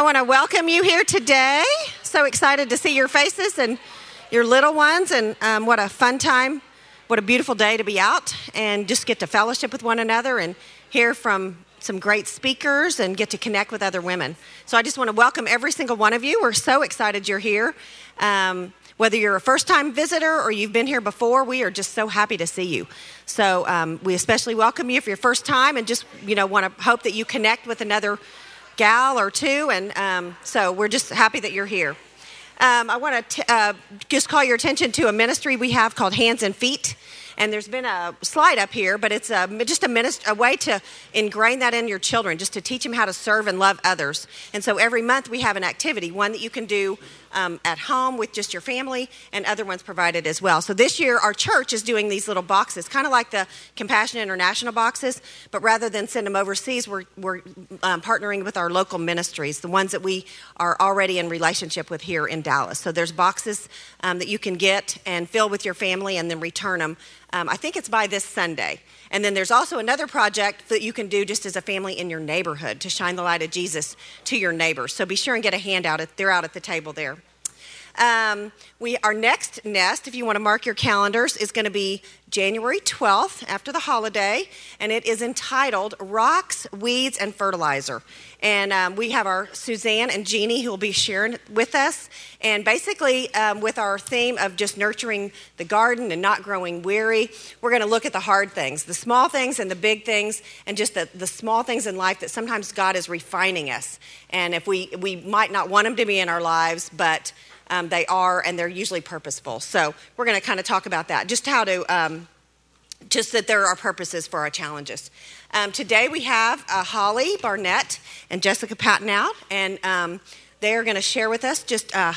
I want to welcome you here today. So excited to see your faces and your little ones, and um, what a fun time, what a beautiful day to be out and just get to fellowship with one another and hear from some great speakers and get to connect with other women. So I just want to welcome every single one of you. We're so excited you're here. Um, whether you're a first time visitor or you've been here before, we are just so happy to see you. So um, we especially welcome you if you're first time and just, you know, want to hope that you connect with another gal or two. And um, so we're just happy that you're here. Um, I want to uh, just call your attention to a ministry we have called Hands and Feet. And there's been a slide up here, but it's a, just a, minist- a way to ingrain that in your children, just to teach them how to serve and love others. And so every month we have an activity, one that you can do um, at home with just your family, and other ones provided as well. So this year, our church is doing these little boxes, kind of like the Compassion International boxes, but rather than send them overseas, we're, we're um, partnering with our local ministries, the ones that we are already in relationship with here in Dallas. So there's boxes um, that you can get and fill with your family and then return them um, I think it's by this Sunday. And then there's also another project that you can do just as a family in your neighborhood to shine the light of Jesus to your neighbors. So be sure and get a handout. They're out at the table there. Um, we, our next nest, if you want to mark your calendars, is going to be January 12th after the holiday, and it is entitled Rocks, Weeds, and Fertilizer. And um, we have our Suzanne and Jeannie who will be sharing with us. And basically, um, with our theme of just nurturing the garden and not growing weary, we're going to look at the hard things, the small things and the big things, and just the, the small things in life that sometimes God is refining us. And if we, we might not want them to be in our lives, but um, they are, and they're usually purposeful. So we're going to kind of talk about that, just how to, um, just that there are purposes for our challenges. Um, today we have uh, Holly Barnett and Jessica Patnod out, and um, they are going to share with us just uh,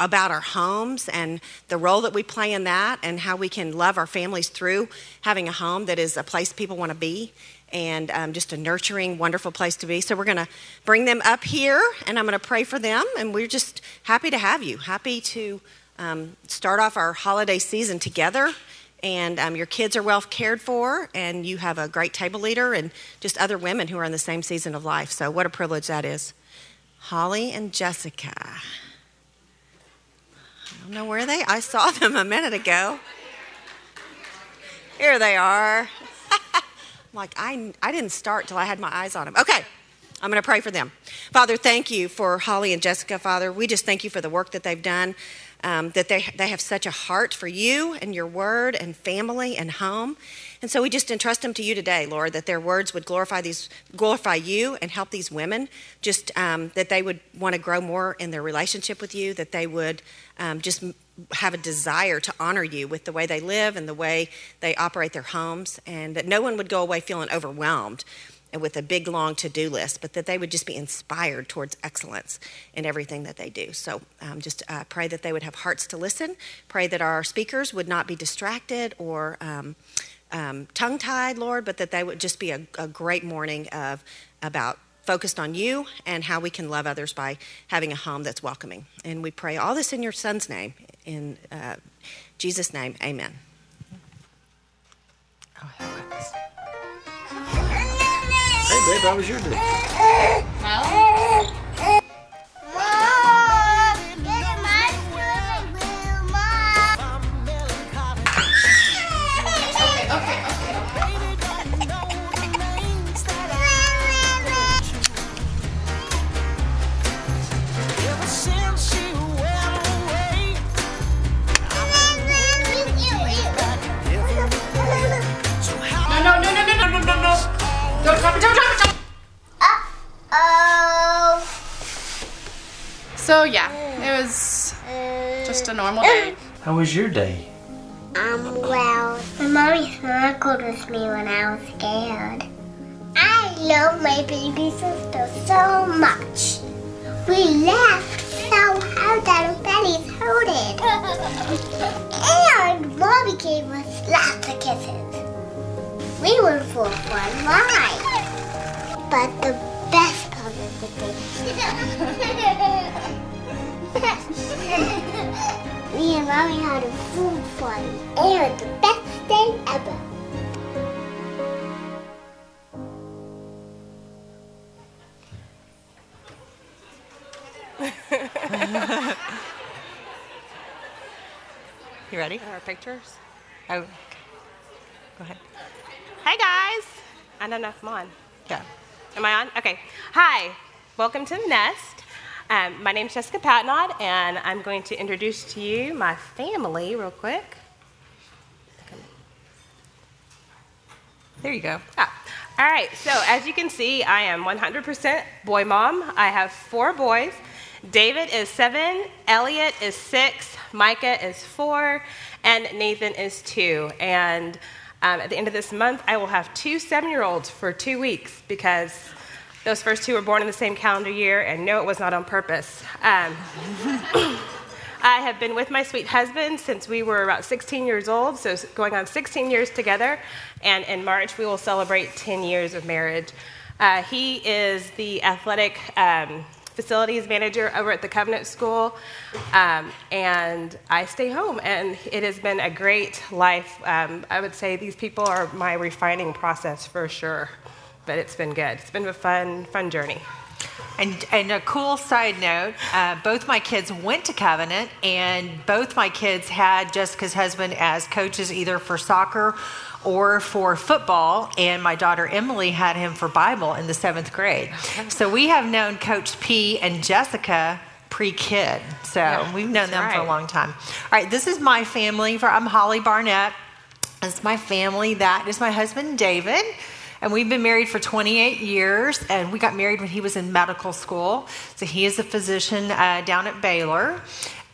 about our homes and the role that we play in that, and how we can love our families through having a home that is a place people want to be and um, just a nurturing, wonderful place to be. So we're going to bring them up here, and I'm going to pray for them. And we're just happy to have you, happy to um, start off our holiday season together. And um, your kids are well cared for, and you have a great table leader, and just other women who are in the same season of life. So, what a privilege that is. Holly and Jessica. I don't know where they. I saw them a minute ago. Here they are like, I, I didn't start till I had my eyes on him. Okay. I'm going to pray for them. Father, thank you for Holly and Jessica, Father. We just thank you for the work that they've done, um, that they, they have such a heart for you and your word and family and home. And so we just entrust them to you today, Lord, that their words would glorify these, glorify you and help these women. Just um, that they would want to grow more in their relationship with you, that they would um, just have a desire to honor you with the way they live and the way they operate their homes, and that no one would go away feeling overwhelmed and with a big long to-do list but that they would just be inspired towards excellence in everything that they do. So um, just uh, pray that they would have hearts to listen. Pray that our speakers would not be distracted or um, um, tongue-tied lord but that they would just be a, a great morning of about focused on you and how we can love others by having a home that's welcoming and we pray all this in your son's name in uh, Jesus' name, amen. Oh, hey, babe, how was your day? Well, Don't drop it, don't drop it, don't Uh-oh. So, yeah, it was just a normal day. How was your day? Um, well, my mommy snuggled with me when I was scared. I love my baby sister so much. We laughed so hard that our bellies hurted. and mommy gave us lots of kisses. We were for a fun ride. But the best part of the day. Me and Mommy had a food party. And the best day ever. you ready? Our pictures. Oh, okay. go ahead. Hey guys. I don't know if I'm on. Yeah. Am I on? Okay. Hi. Welcome to the Nest. Um, my name is Jessica Patnod, and I'm going to introduce to you my family real quick. There you go. Ah. All right, so as you can see, I am 100% boy mom. I have four boys. David is seven, Elliot is six, Micah is four, and Nathan is two. And um, at the end of this month, I will have two seven year olds for two weeks because those first two were born in the same calendar year, and no, it was not on purpose. Um, I have been with my sweet husband since we were about 16 years old, so going on 16 years together. And in March, we will celebrate 10 years of marriage. Uh, he is the athletic um, facilities manager over at the Covenant School, um, and I stay home. And it has been a great life. Um, I would say these people are my refining process for sure, but it's been good. It's been a fun, fun journey. And, and a cool side note uh, both my kids went to Covenant, and both my kids had Jessica's husband as coaches either for soccer or for football, and my daughter Emily had him for Bible in the seventh grade. So we have known Coach P and Jessica pre kid. So Yeah, we've known them for a long time. All right, this is my family. For, I'm Holly Barnett. That's my family. That is my husband, David. And we've been married for 28 years, and we got married when he was in medical school. So he is a physician uh, down at Baylor.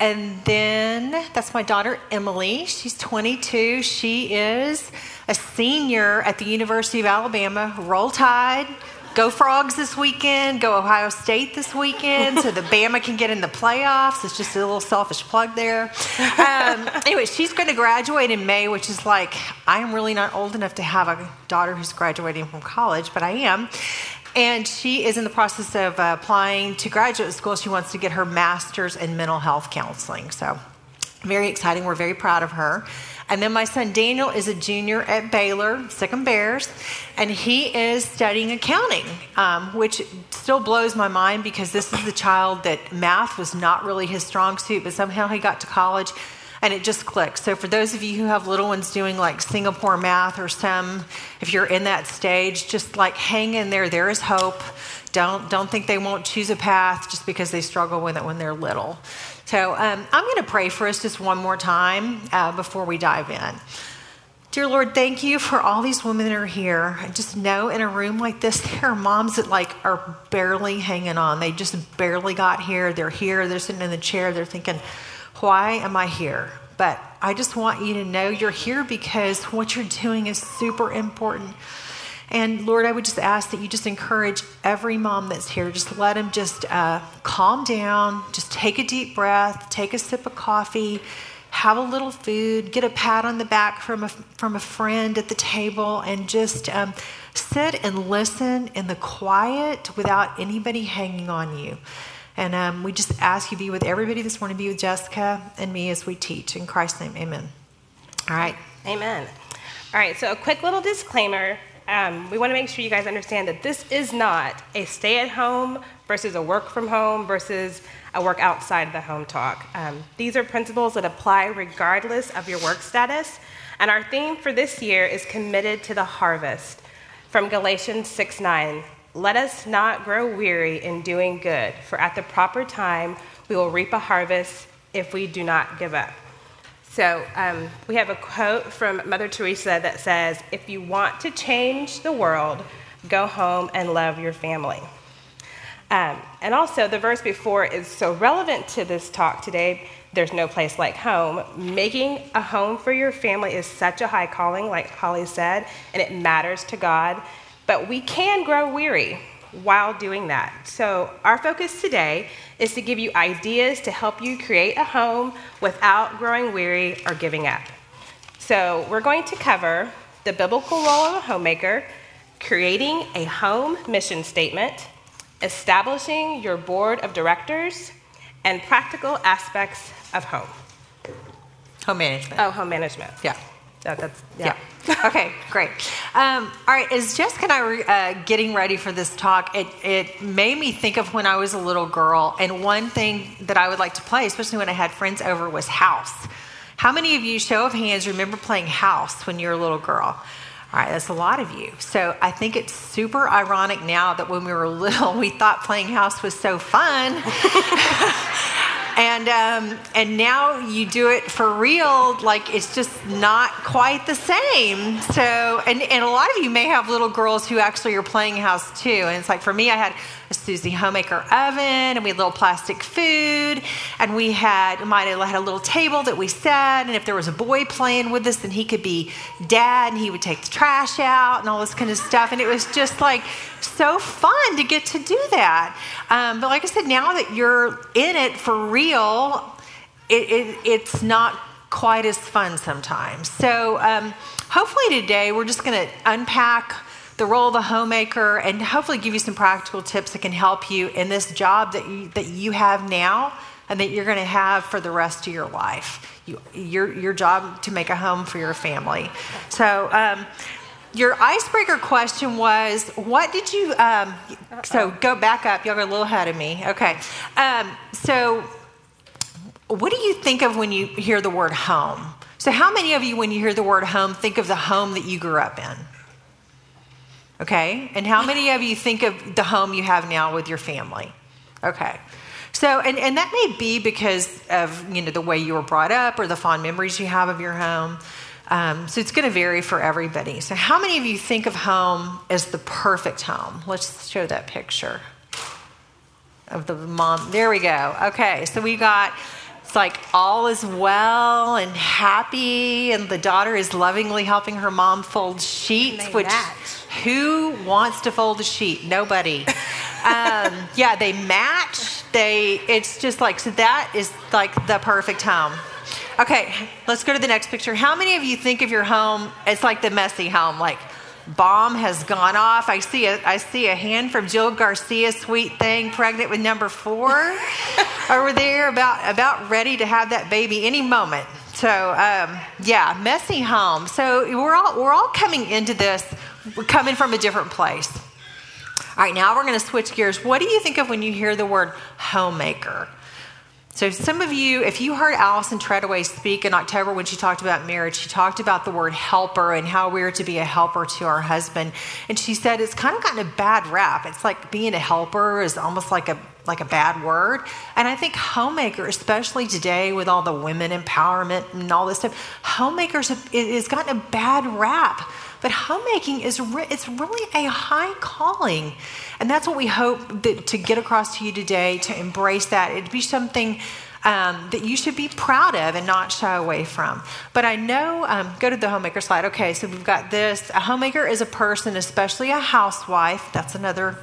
And then that's my daughter, Emily. She's 22. She is a senior at the University of Alabama. Roll Tide. Go Frogs this weekend. Go Ohio State this weekend so the Bama can get in the playoffs. It's just a little selfish plug there. Um, anyway, she's going to graduate in May, which is like, I'm really not old enough to have a daughter who's graduating from college, but I am. And she is in the process of uh, applying to graduate school. She wants to get her master's in mental health counseling. So, very exciting. We're very proud of her. And then my son Daniel is a junior at Baylor, Sic 'em Bears, and he is studying accounting, um, which still blows my mind because this is the child that math was not really his strong suit, but somehow he got to college and it just clicked. So for those of you who have little ones doing like Singapore math or some, if you're in that stage, just like hang in there. There is hope. Don't don't think they won't choose a path just because they struggle with it when they're little. So um, I'm going to pray for us just one more time uh, before we dive in. Dear Lord, thank you for all these women that are here. I just know in a room like this, there are moms that like are barely hanging on. They just barely got here. They're here. They're sitting in the chair. They're thinking, why am I here? But I just want you to know you're here because what you're doing is super important. And Lord, I would just ask that you just encourage every mom that's here. Just let them just uh, calm down, just take a deep breath, take a sip of coffee, have a little food, get a pat on the back from a, from a friend at the table, and just um, sit and listen in the quiet without anybody hanging on you. And um, we just ask you to be with everybody this morning, be with Jessica and me as we teach. In Christ's name, amen. All right. Amen. All right, so a quick little disclaimer. Um, we want to make sure you guys understand that this is not a stay at home versus a work from home versus a work outside the home talk. Um, these are principles that apply regardless of your work status. And our theme for this year is committed to the harvest from Galatians 6 9. Let us not grow weary in doing good, for at the proper time we will reap a harvest if we do not give up. So um, we have a quote from Mother Teresa that says, If you want to change the world, go home and love your family. Um, and also, the verse before is so relevant to this talk today. There's no place like home. Making a home for your family is such a high calling, like Holly said, and it matters to God. But we can grow weary while doing that. So, our focus today is to give you ideas to help you create a home without growing weary or giving up. So, we're going to cover the biblical role of a homemaker, creating a home mission statement, establishing your board of directors, and practical aspects of home. Home management. Oh, home management. Yeah. That, that's Yeah. yeah. okay, great. Um, all right, as Jessica and I were uh, getting ready for this talk, it, it made me think of when I was a little girl. And one thing that I would like to play, especially when I had friends over, was house. How many of you, show of hands, remember playing house when you were a little girl? All right, that's a lot of you. So I think it's super ironic now that when we were little, we thought playing house was so fun. and um, and now you do it for real like it's just not quite the same. So and, and a lot of you may have little girls who actually are playing house too. And it's like for me i had Suzy Homemaker oven and we had little plastic food and we had have had a little table that we sat and if there was a boy playing with us then he could be dad and he would take the trash out and all this kind of stuff and it was just like so fun to get to do that. Um, but like I said, now that you're in it for real, it, it, it's not quite as fun sometimes. So um, hopefully today we're just going to unpack the role of the homemaker and hopefully give you some practical tips that can help you in this job that you, that you have now and that you're going to have for the rest of your life. You, your, your job to make a home for your family. So, um, your icebreaker question was what did you um, so go back up. Y'all are a little ahead of me. Okay. Um, so what do you think of when you hear the word home? So how many of you when you hear the word home think of the home that you grew up in okay and how many of you think of the home you have now with your family okay so and, and that may be because of you know the way you were brought up or the fond memories you have of your home um, so it's going to vary for everybody. So, how many of you think of home as the perfect home? Let's show that picture of the mom. There we go. Okay, so we got it's like all is well and happy, and the daughter is lovingly helping her mom fold sheets. Which. Who wants to fold a sheet? Nobody. um, yeah, they match. They. It's just like so. That is like the perfect home. Okay, let's go to the next picture. How many of you think of your home as like the messy home? Like bomb has gone off. I see a I see a hand from Jill Garcia, sweet thing, pregnant with number four, over there, about about ready to have that baby any moment. So um, yeah, messy home. So we're all we're all coming into this. We're coming from a different place. All right, now we're going to switch gears. What do you think of when you hear the word homemaker? So, some of you, if you heard Allison Treadaway speak in October when she talked about marriage, she talked about the word helper and how we're to be a helper to our husband. And she said it's kind of gotten a bad rap. It's like being a helper is almost like a like a bad word. And I think homemaker, especially today with all the women empowerment and all this stuff, homemakers has gotten a bad rap. But homemaking is re- it's really a high calling, and that's what we hope that, to get across to you today. To embrace that, it'd be something um, that you should be proud of and not shy away from. But I know, um, go to the homemaker slide. Okay, so we've got this. A homemaker is a person, especially a housewife. That's another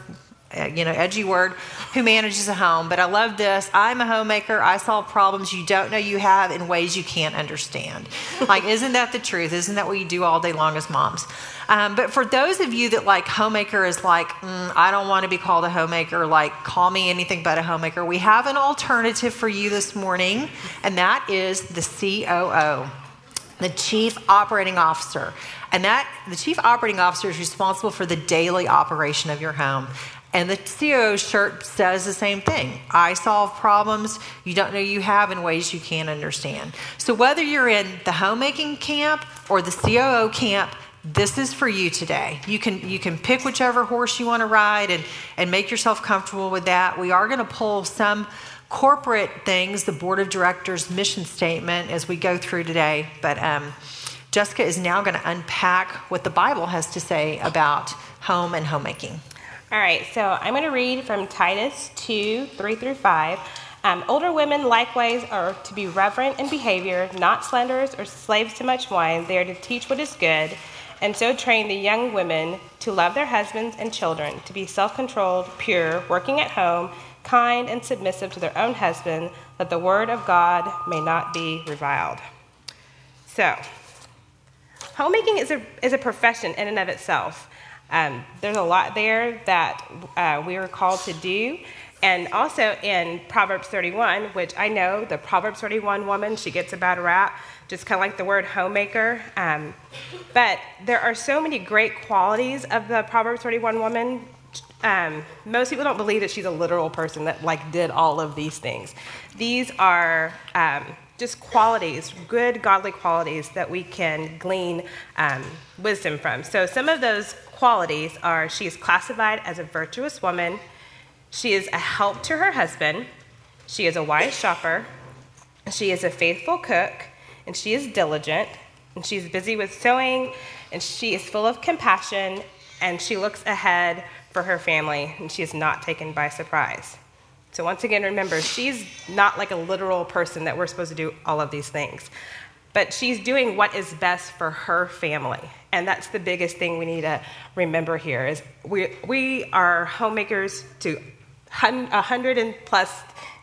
you know, edgy word, who manages a home. But I love this. I'm a homemaker. I solve problems you don't know you have in ways you can't understand. like, isn't that the truth? Isn't that what you do all day long as moms? Um, but for those of you that like homemaker is like, mm, I don't want to be called a homemaker, like, call me anything but a homemaker, we have an alternative for you this morning, and that is the COO the chief operating officer and that the chief operating officer is responsible for the daily operation of your home and the COO shirt says the same thing. I solve problems you don't know you have in ways you can't understand. So whether you're in the homemaking camp or the COO camp, this is for you today. You can you can pick whichever horse you want to ride and and make yourself comfortable with that. We are going to pull some corporate things, the board of directors mission statement as we go through today, but um, Jessica is now going to unpack what the Bible has to say about home and homemaking. All right, so I'm going to read from Titus 2 3 through 5. Um, older women likewise are to be reverent in behavior, not slanderers or slaves to much wine. They are to teach what is good, and so train the young women to love their husbands and children, to be self controlled, pure, working at home, kind, and submissive to their own husband, that the word of God may not be reviled. So, homemaking is a, is a profession in and of itself. Um, there's a lot there that uh, we are called to do, And also in Proverbs 31, which I know the Proverbs 31 woman, she gets a bad rap, just kind of like the word homemaker. Um, but there are so many great qualities of the Proverbs 31 woman. Um, most people don't believe that she's a literal person that like did all of these things. These are um, just qualities, good godly qualities that we can glean um, wisdom from. So some of those qualities are she is classified as a virtuous woman, she is a help to her husband, she is a wise shopper, she is a faithful cook, and she is diligent, and she's busy with sewing, and she is full of compassion, and she looks ahead for her family, and she is not taken by surprise. So, once again, remember, she's not like a literal person that we're supposed to do all of these things, but she's doing what is best for her family. And that's the biggest thing we need to remember here is we, we are homemakers to a hundred and plus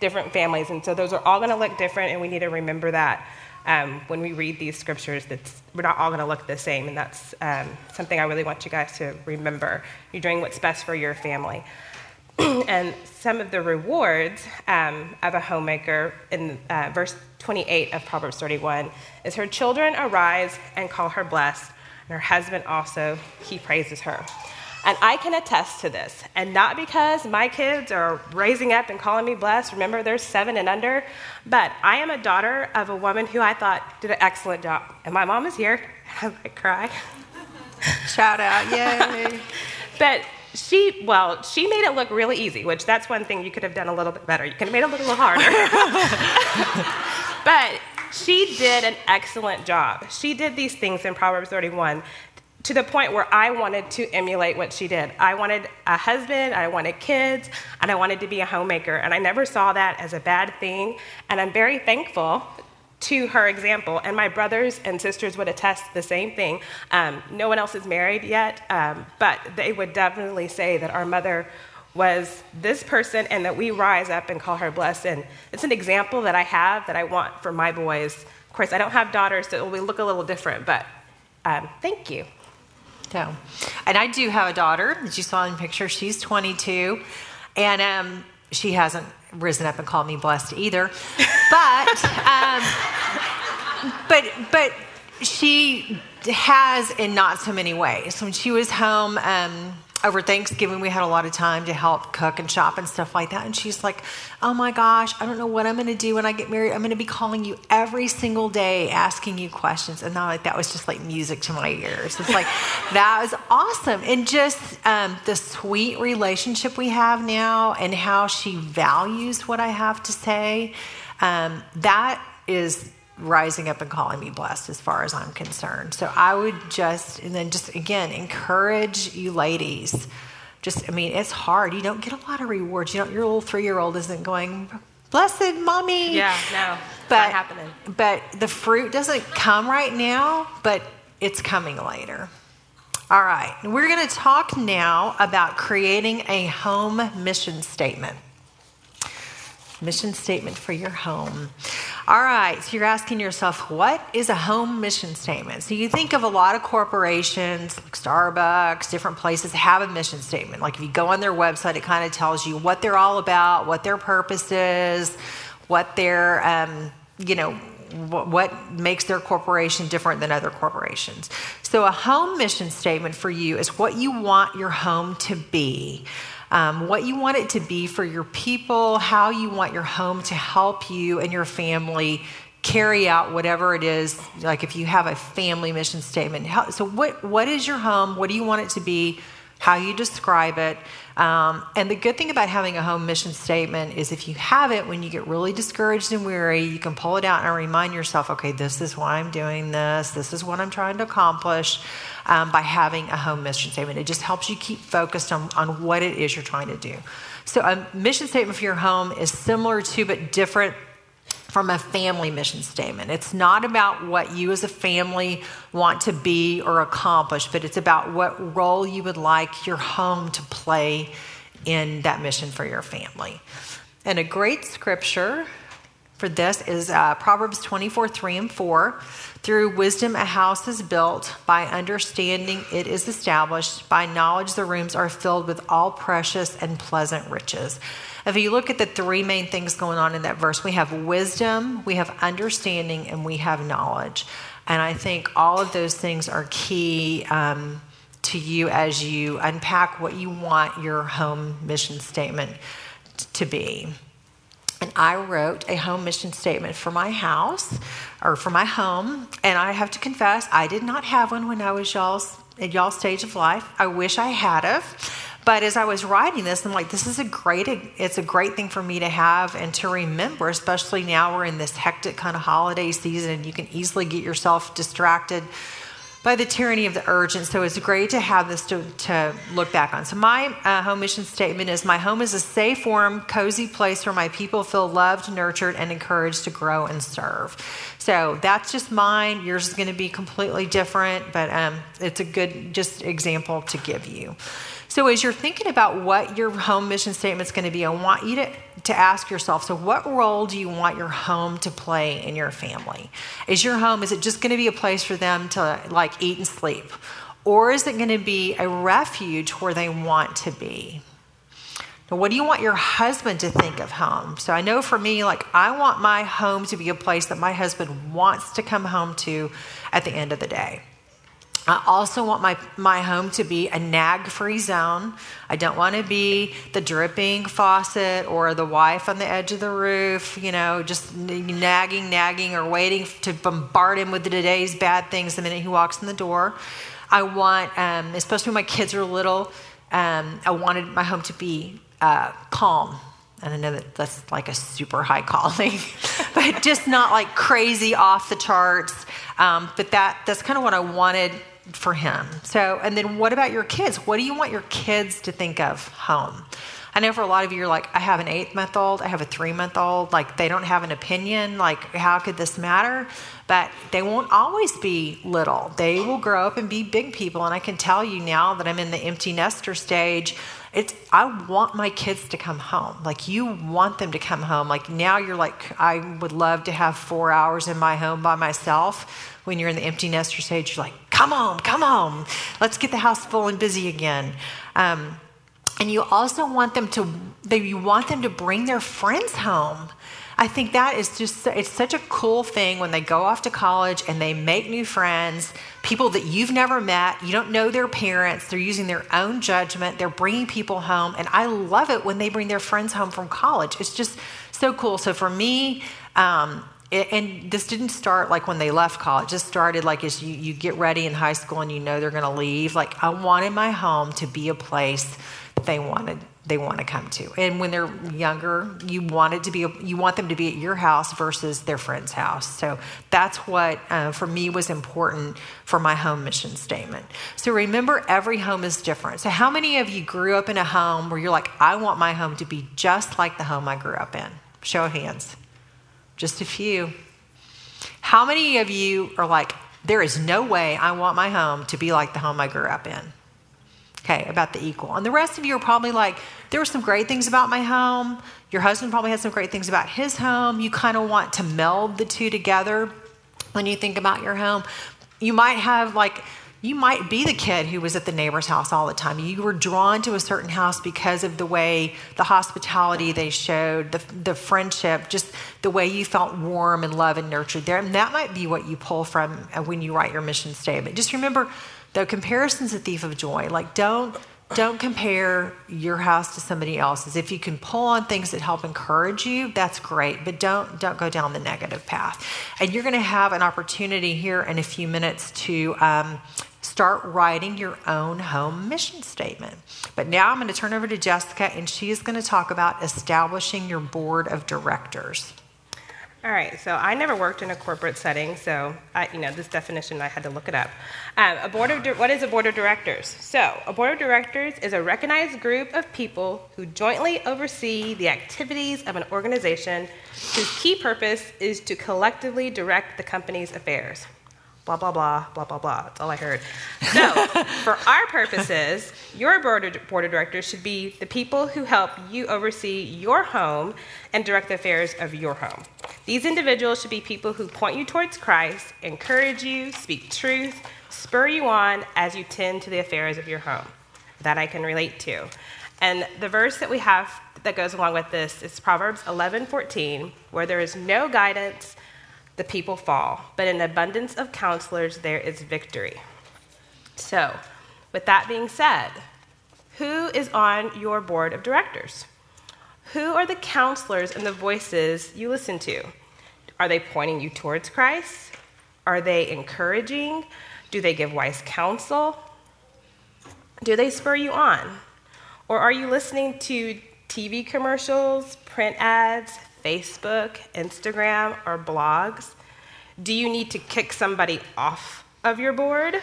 different families, and so those are all going to look different, and we need to remember that um, when we read these scriptures that we're not all going to look the same, and that's um, something I really want you guys to remember. You're doing what's best for your family. and some of the rewards um, of a homemaker in uh, verse 28 of Proverbs 31 is her children arise and call her blessed, and her husband also, he praises her. And I can attest to this, and not because my kids are raising up and calling me blessed. Remember, they're seven and under. But I am a daughter of a woman who I thought did an excellent job. And my mom is here. I might cry. Shout out, yay. but she, well, she made it look really easy, which that's one thing you could have done a little bit better. You could have made it a little harder. but she did an excellent job. She did these things in Proverbs 31 to the point where I wanted to emulate what she did. I wanted a husband, I wanted kids, and I wanted to be a homemaker. And I never saw that as a bad thing. And I'm very thankful to her example. And my brothers and sisters would attest the same thing. Um, no one else is married yet, um, but they would definitely say that our mother was this person and that we rise up and call her blessed. And it's an example that I have that I want for my boys. Of course, I don't have daughters, so we look a little different, but um, thank you. So, and I do have a daughter that you saw in the picture. She's 22, and um, she hasn't risen up and called me blessed either. But, um, but, but she has in not so many ways. When she was home, um, over Thanksgiving, we had a lot of time to help cook and shop and stuff like that. And she's like, Oh my gosh, I don't know what I'm going to do when I get married. I'm going to be calling you every single day, asking you questions. And like, that was just like music to my ears. It's like, that was awesome. And just um, the sweet relationship we have now and how she values what I have to say, um, that is rising up and calling me blessed as far as I'm concerned. So I would just, and then just again, encourage you ladies. Just, I mean, it's hard. You don't get a lot of rewards. You know, your little three year old isn't going, blessed mommy. Yeah, no, but, happening. But the fruit doesn't come right now, but it's coming later. All right, we're going to talk now about creating a home mission statement. Mission statement for your home. All right, so you're asking yourself, what is a home mission statement? So you think of a lot of corporations, like Starbucks, different places have a mission statement. Like if you go on their website, it kind of tells you what they're all about, what their purpose is, what their, um, you know, what makes their corporation different than other corporations. So, a home mission statement for you is what you want your home to be um, what you want it to be for your people, how you want your home to help you and your family carry out whatever it is like if you have a family mission statement. How, so what what is your home? What do you want it to be? How you describe it um, and the good thing about having a home mission statement is if you have it when you get really discouraged and weary you can pull it out and remind yourself okay this is why i'm doing this this is what i'm trying to accomplish um, by having a home mission statement. It just helps you keep focused on, on what it is you're trying to do. So, a mission statement for your home is similar to, but different from a family mission statement. It's not about what you as a family want to be or accomplish, but it's about what role you would like your home to play in that mission for your family. And a great scripture for this is uh, Proverbs 24 3 and 4. Through wisdom, a house is built. By understanding, it is established. By knowledge, the rooms are filled with all precious and pleasant riches. If you look at the three main things going on in that verse, we have wisdom, we have understanding, and we have knowledge. And I think all of those things are key um, to you as you unpack what you want your home mission statement to be. And I wrote a home mission statement for my house or for my home. And I have to confess, I did not have one when I was y'all's at y'all's stage of life. I wish I had of. But as I was writing this, I'm like, this is a great, it's a great thing for me to have and to remember, especially now we're in this hectic kind of holiday season and you can easily get yourself distracted by the tyranny of the urgent. So it's great to have this to, to look back on. So my uh, home mission statement is my home is a safe, warm, cozy place where my people feel loved, nurtured, and encouraged to grow and serve. So that's just mine. Yours is going to be completely different, but um, it's a good just example to give you. So, as you're thinking about what your home mission statement is going to be, I want you to, to ask yourself so, what role do you want your home to play in your family? Is your home, is it just going to be a place for them to like eat and sleep? Or is it going to be a refuge where they want to be? Now, what do you want your husband to think of home? So, I know for me, like, I want my home to be a place that my husband wants to come home to at the end of the day. I also want my, my home to be a nag free zone. I don't want to be the dripping faucet or the wife on the edge of the roof, you know, just nagging, nagging, or waiting to bombard him with today's bad things the minute he walks in the door. I want, um, especially when my kids are little, um, I wanted my home to be uh, calm. And I know that that's like a super high calling, but just not like crazy off the charts. Um, but that that's kind of what I wanted for him. So, and then what about your kids? What do you want your kids to think of home? I know for a lot of you, you're like, I have an eight month old, I have a three month old, like they don't have an opinion, like how could this matter? But they won't always be little. They will grow up and be big people. And I can tell you now that I'm in the empty nester stage, it's I want my kids to come home. Like you want them to come home. Like now you're like, I would love to have four hours in my home by myself. When you're in the empty nester stage, you're like, come home, come home. Let's get the house full and busy again. Um, and you also want them to, you want them to bring their friends home. I think that is just, it's such a cool thing when they go off to college and they make new friends, people that you've never met, you don't know their parents, they're using their own judgment, they're bringing people home. And I love it when they bring their friends home from college. It's just so cool. So for me, um, and this didn't start like when they left college. Just started like as you, you get ready in high school and you know they're going to leave. Like I wanted my home to be a place they wanted they want to come to. And when they're younger, you want it to be you want them to be at your house versus their friend's house. So that's what uh, for me was important for my home mission statement. So remember, every home is different. So how many of you grew up in a home where you're like, I want my home to be just like the home I grew up in? Show of hands. Just a few. How many of you are like, there is no way I want my home to be like the home I grew up in? Okay, about the equal. And the rest of you are probably like, there were some great things about my home. Your husband probably had some great things about his home. You kind of want to meld the two together when you think about your home. You might have like, you might be the kid who was at the neighbor's house all the time. You were drawn to a certain house because of the way the hospitality they showed, the, the friendship, just the way you felt warm and loved and nurtured there. And that might be what you pull from uh, when you write your mission statement. Just remember, Though comparison's a thief of joy. Like don't don't compare your house to somebody else's. If you can pull on things that help encourage you, that's great. But don't don't go down the negative path. And you're going to have an opportunity here in a few minutes to um, start writing your own home mission statement. But now I'm going to turn over to Jessica, and she is going to talk about establishing your board of directors. All right, so I never worked in a corporate setting, so I, you know this definition I had to look it up. Um, a board of di- what is a board of directors? So a board of directors is a recognized group of people who jointly oversee the activities of an organization whose key purpose is to collectively direct the company's affairs. Blah blah blah blah blah blah. That's all I heard. So for our purposes, your board of, board of directors should be the people who help you oversee your home and direct the affairs of your home. These individuals should be people who point you towards Christ, encourage you, speak truth, spur you on as you tend to the affairs of your home. That I can relate to. And the verse that we have that goes along with this is Proverbs 11:14, where there is no guidance, the people fall, but in abundance of counselors there is victory. So, with that being said, who is on your board of directors? Who are the counselors and the voices you listen to? Are they pointing you towards Christ? Are they encouraging? Do they give wise counsel? Do they spur you on? Or are you listening to TV commercials, print ads, Facebook, Instagram, or blogs? Do you need to kick somebody off of your board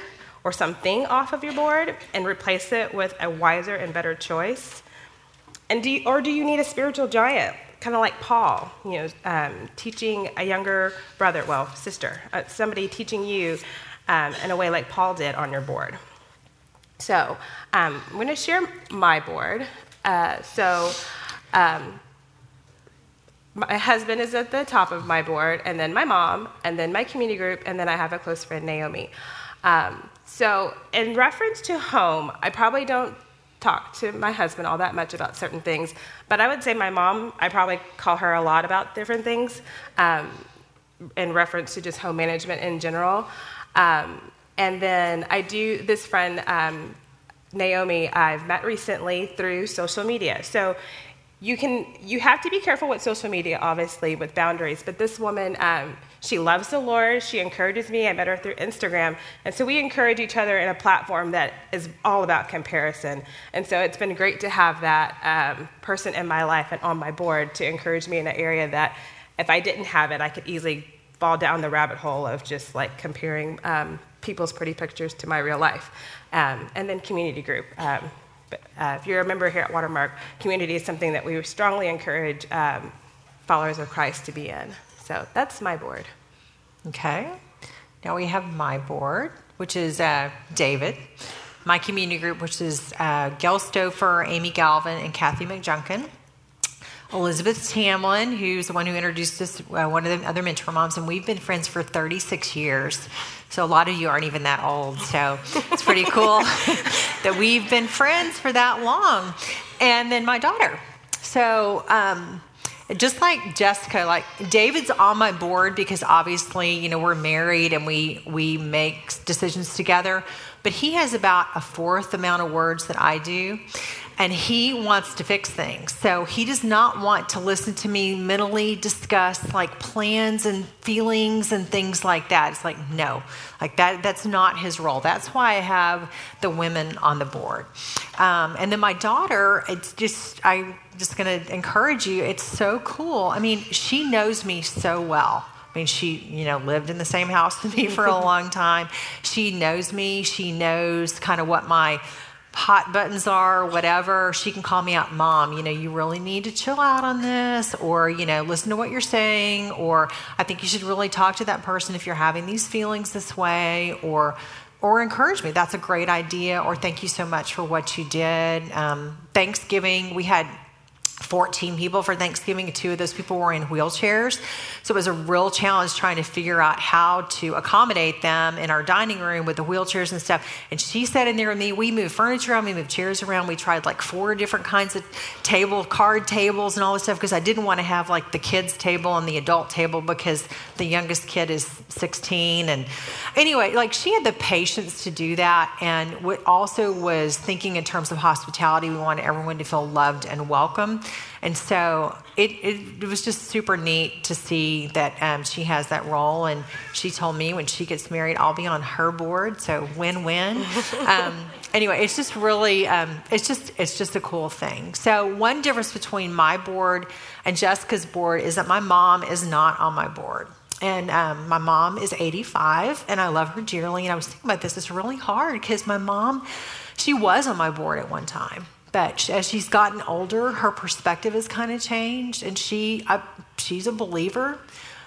or something off of your board and replace it with a wiser and better choice? And do you, or do you need a spiritual giant, kind of like Paul, you know, um, teaching a younger brother, well, sister, uh, somebody teaching you um, in a way like Paul did on your board? So um, I'm going to share my board. Uh, so um, my husband is at the top of my board, and then my mom, and then my community group, and then I have a close friend, Naomi. Um, so, in reference to home, I probably don't talk to my husband all that much about certain things, but I would say my mom, I probably call her a lot about different things um, in reference to just home management in general. Um, and then I do, this friend, um, Naomi, I've met recently through social media. So you can you have to be careful with social media obviously with boundaries but this woman um, she loves the lord. She encourages me. I met her through instagram. And so we encourage each other in a platform that is all about comparison. And so it's been great to have that um, person in my life and on my board to encourage me in an area that if i didn't have it i could easily fall down the rabbit hole of just like comparing um, people's pretty pictures to my real life. Um, and then community group um, uh, if you're a member here at Watermark, community is something that we strongly encourage um, followers of Christ to be in. So that's my board. Okay. Now we have my board, which is uh, David. My community group, which is uh, Gail Amy Galvin, and Kathy McJunkin. Elizabeth Tamlin, who's the one who introduced us, uh, one of the other mentor moms, and we've been friends for 36 years. So a lot of you aren't even that old. So it's pretty cool that we've been friends for that long. And then my daughter. So, um, just like Jessica, like David's on my board because obviously, you know, we're married and we we make decisions together. But he has about a fourth amount of words that I do and he wants to fix things. So he does not want to listen to me mentally discuss like plans and feelings and things like that. It's like no, like that. That's not his role. That's why I have the women on the board. Um, and then my daughter, it's just I'm just going to encourage you. It's so cool. I mean, she knows me so well. I mean, she, you know, lived in the same house with me for a long time. She knows me. She knows kind of what my hot buttons are, whatever, she can call me out, Mom, you know, you really need to chill out on this, or, you know, listen to what you're saying, or I think you should really talk to that person if you're having these feelings this way, or, or encourage me. That's a great idea, or thank you so much for what you did. Um, Thanksgiving, we had 14 people for Thanksgiving. Two of those people were in wheelchairs. So it was a real challenge trying to figure out how to accommodate them in our dining room with the wheelchairs and stuff. And she sat in there with me. We moved furniture around, we moved chairs around. We tried like four different kinds of table, card tables, and all this stuff because I didn't want to have like the kids' table and the adult table because the youngest kid is 16. And anyway, like she had the patience to do that. And what also was thinking in terms of hospitality, we wanted everyone to feel loved and welcome. And so it, it, it was just super neat to see that um, she has that role. And she told me when she gets married, I'll be on her board. So win win. um, anyway, it's just really, um, it's just, it's just a cool thing. So one difference between my board and Jessica's board is that my mom is not on my board. And um, my mom is 85, and I love her dearly. And I was thinking about this. It's really hard because my mom, she was on my board at one time but as she's gotten older, her perspective has kind of changed, and she she's a believer.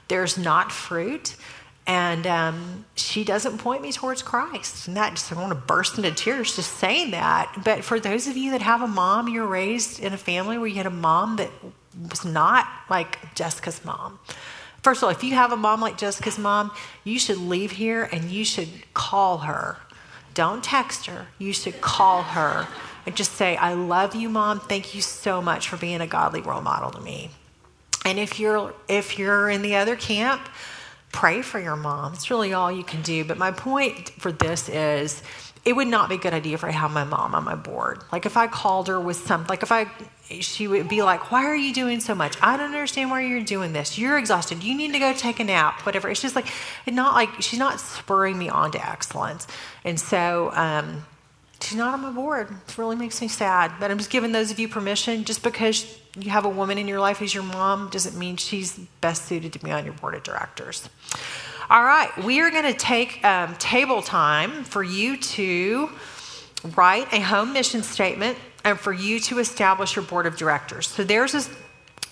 There's not fruit, and um, she doesn't point me towards Christ. And that just I want to burst into tears just saying that. But for those of you that have a mom, you're raised in a family where you had a mom that was not like Jessica's mom. First of all, if you have a mom like Jessica's mom, you should leave here and you should call her. Don't text her. You should call her and just say, I love you, mom. Thank you so much for being a godly role model to me. And if you're if you're in the other camp, pray for your mom. It's really all you can do. But my point for this is it would not be a good idea if I had my mom on my board. Like if I called her with some, like if I, she would be like, why are you doing so much? I don't understand why you're doing this. You're exhausted. You need to go take a nap, whatever. It's just like, it's not like, she's not spurring me on to excellence. And so, um, she's not on my board. It really makes me sad. But I'm just giving those of you permission. Just because you have a woman in your life who's your mom doesn't mean she's best suited to be on your board of directors. All right, we are going to take um, table time for you to write a home mission statement and for you to establish your board of directors. So there's a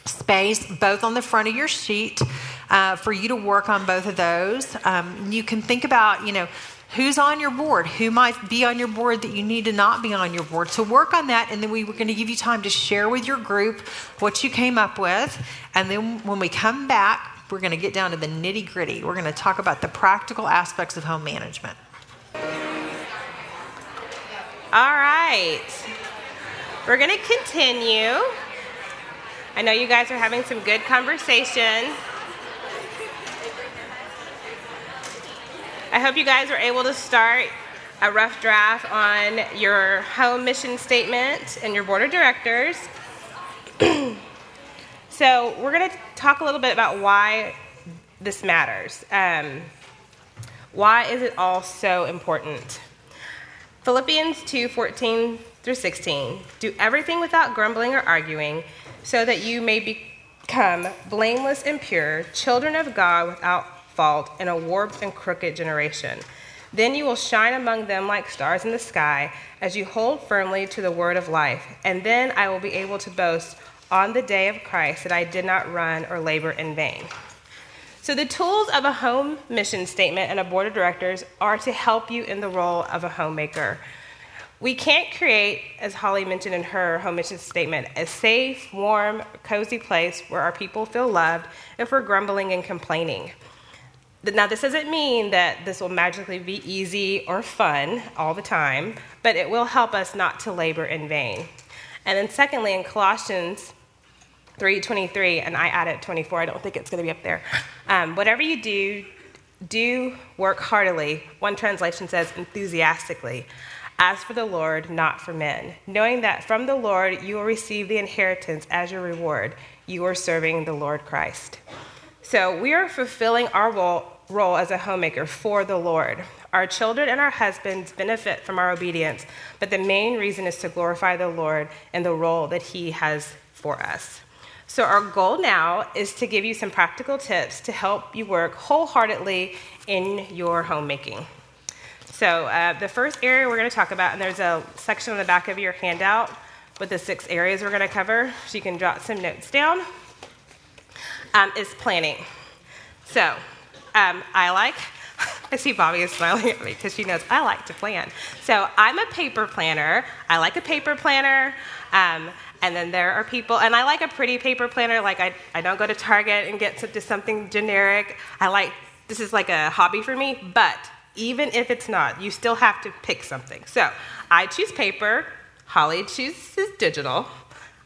space both on the front of your sheet uh, for you to work on both of those. Um, you can think about, you know, who's on your board, who might be on your board that you need to not be on your board. So work on that, and then we were going to give you time to share with your group what you came up with. And then when we come back, we're going to get down to the nitty gritty. We're going to talk about the practical aspects of home management. All right. We're going to continue. I know you guys are having some good conversation. I hope you guys are able to start a rough draft on your home mission statement and your board of directors. so, we're going to talk a little bit about why this matters. Um, why is it all so important? Philippians 2 14 through 16. Do everything without grumbling or arguing, so that you may become blameless and pure, children of God without fault in a warped and crooked generation. Then you will shine among them like stars in the sky as you hold firmly to the word of life. And then I will be able to boast on the day of Christ that I did not run or labor in vain. So, the tools of a home mission statement and a board of directors are to help you in the role of a homemaker. We can't create, as Holly mentioned in her home mission statement, a safe, warm, cozy place where our people feel loved if we're grumbling and complaining. Now, this doesn't mean that this will magically be easy or fun all the time, but it will help us not to labor in vain. And then, secondly, in Colossians 3:23, and I added 24. I don't think it's going to be up there. Um, whatever you do, do work heartily. One translation says enthusiastically, as for the Lord, not for men, knowing that from the Lord you will receive the inheritance as your reward. You are serving the Lord Christ. So we are fulfilling our role, role as a homemaker for the Lord. Our children and our husbands benefit from our obedience, but the main reason is to glorify the Lord and the role that He has for us. So, our goal now is to give you some practical tips to help you work wholeheartedly in your homemaking. So, uh, the first area we're going to talk about, and there's a section on the back of your handout with the six areas we're going to cover, so you can jot some notes down, um, is planning. So, um, I like, I see Bobby is smiling at me because she knows I like to plan. So, I'm a paper planner. I like a paper planner. Um, and then there are people, and I like a pretty paper planner. Like, I, I don't go to Target and get to something generic. I like, this is like a hobby for me, but even if it's not, you still have to pick something. So I choose paper, Holly chooses digital.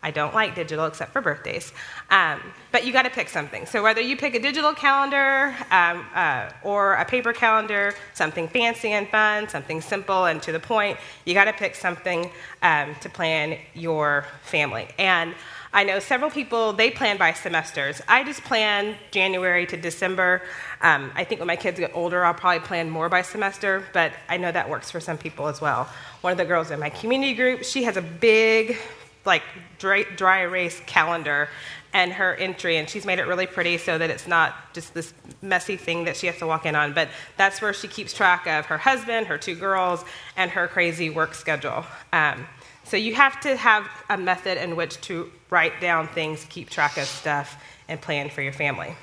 I don't like digital except for birthdays. Um, but you got to pick something. So whether you pick a digital calendar um, uh, or a paper calendar, something fancy and fun, something simple and to the point, you got to pick something um, to plan your family. And I know several people, they plan by semesters. I just plan January to December. Um, I think when my kids get older, I'll probably plan more by semester, but I know that works for some people as well. One of the girls in my community group, she has a big like dry, dry erase calendar and her entry, and she's made it really pretty so that it's not just this messy thing that she has to walk in on. But that's where she keeps track of her husband, her two girls, and her crazy work schedule. Um, so you have to have a method in which to write down things, keep track of stuff, and plan for your family.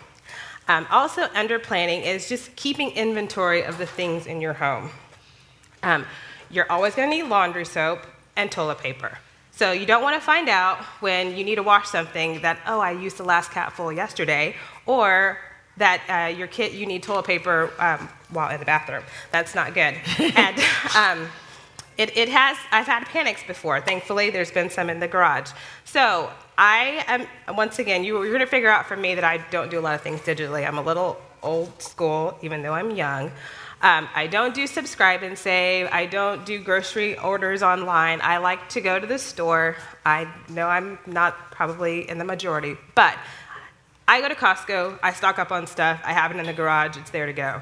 Um, also, under planning is just keeping inventory of the things in your home. Um, you're always going to need laundry soap and toilet paper. So you don't want to find out when you need to wash something that, oh, I used the last capful yesterday, or that uh, your kid you need toilet paper um, while in the bathroom. That's not good. and um, it, it has. I've had panics before. Thankfully, there's been some in the garage. So I am once again. You, you're going to figure out from me that I don't do a lot of things digitally. I'm a little old school, even though I'm young. Um, I don't do subscribe and save. I don't do grocery orders online. I like to go to the store. I know I'm not probably in the majority, but I go to Costco. I stock up on stuff. I have it in the garage. It's there to go.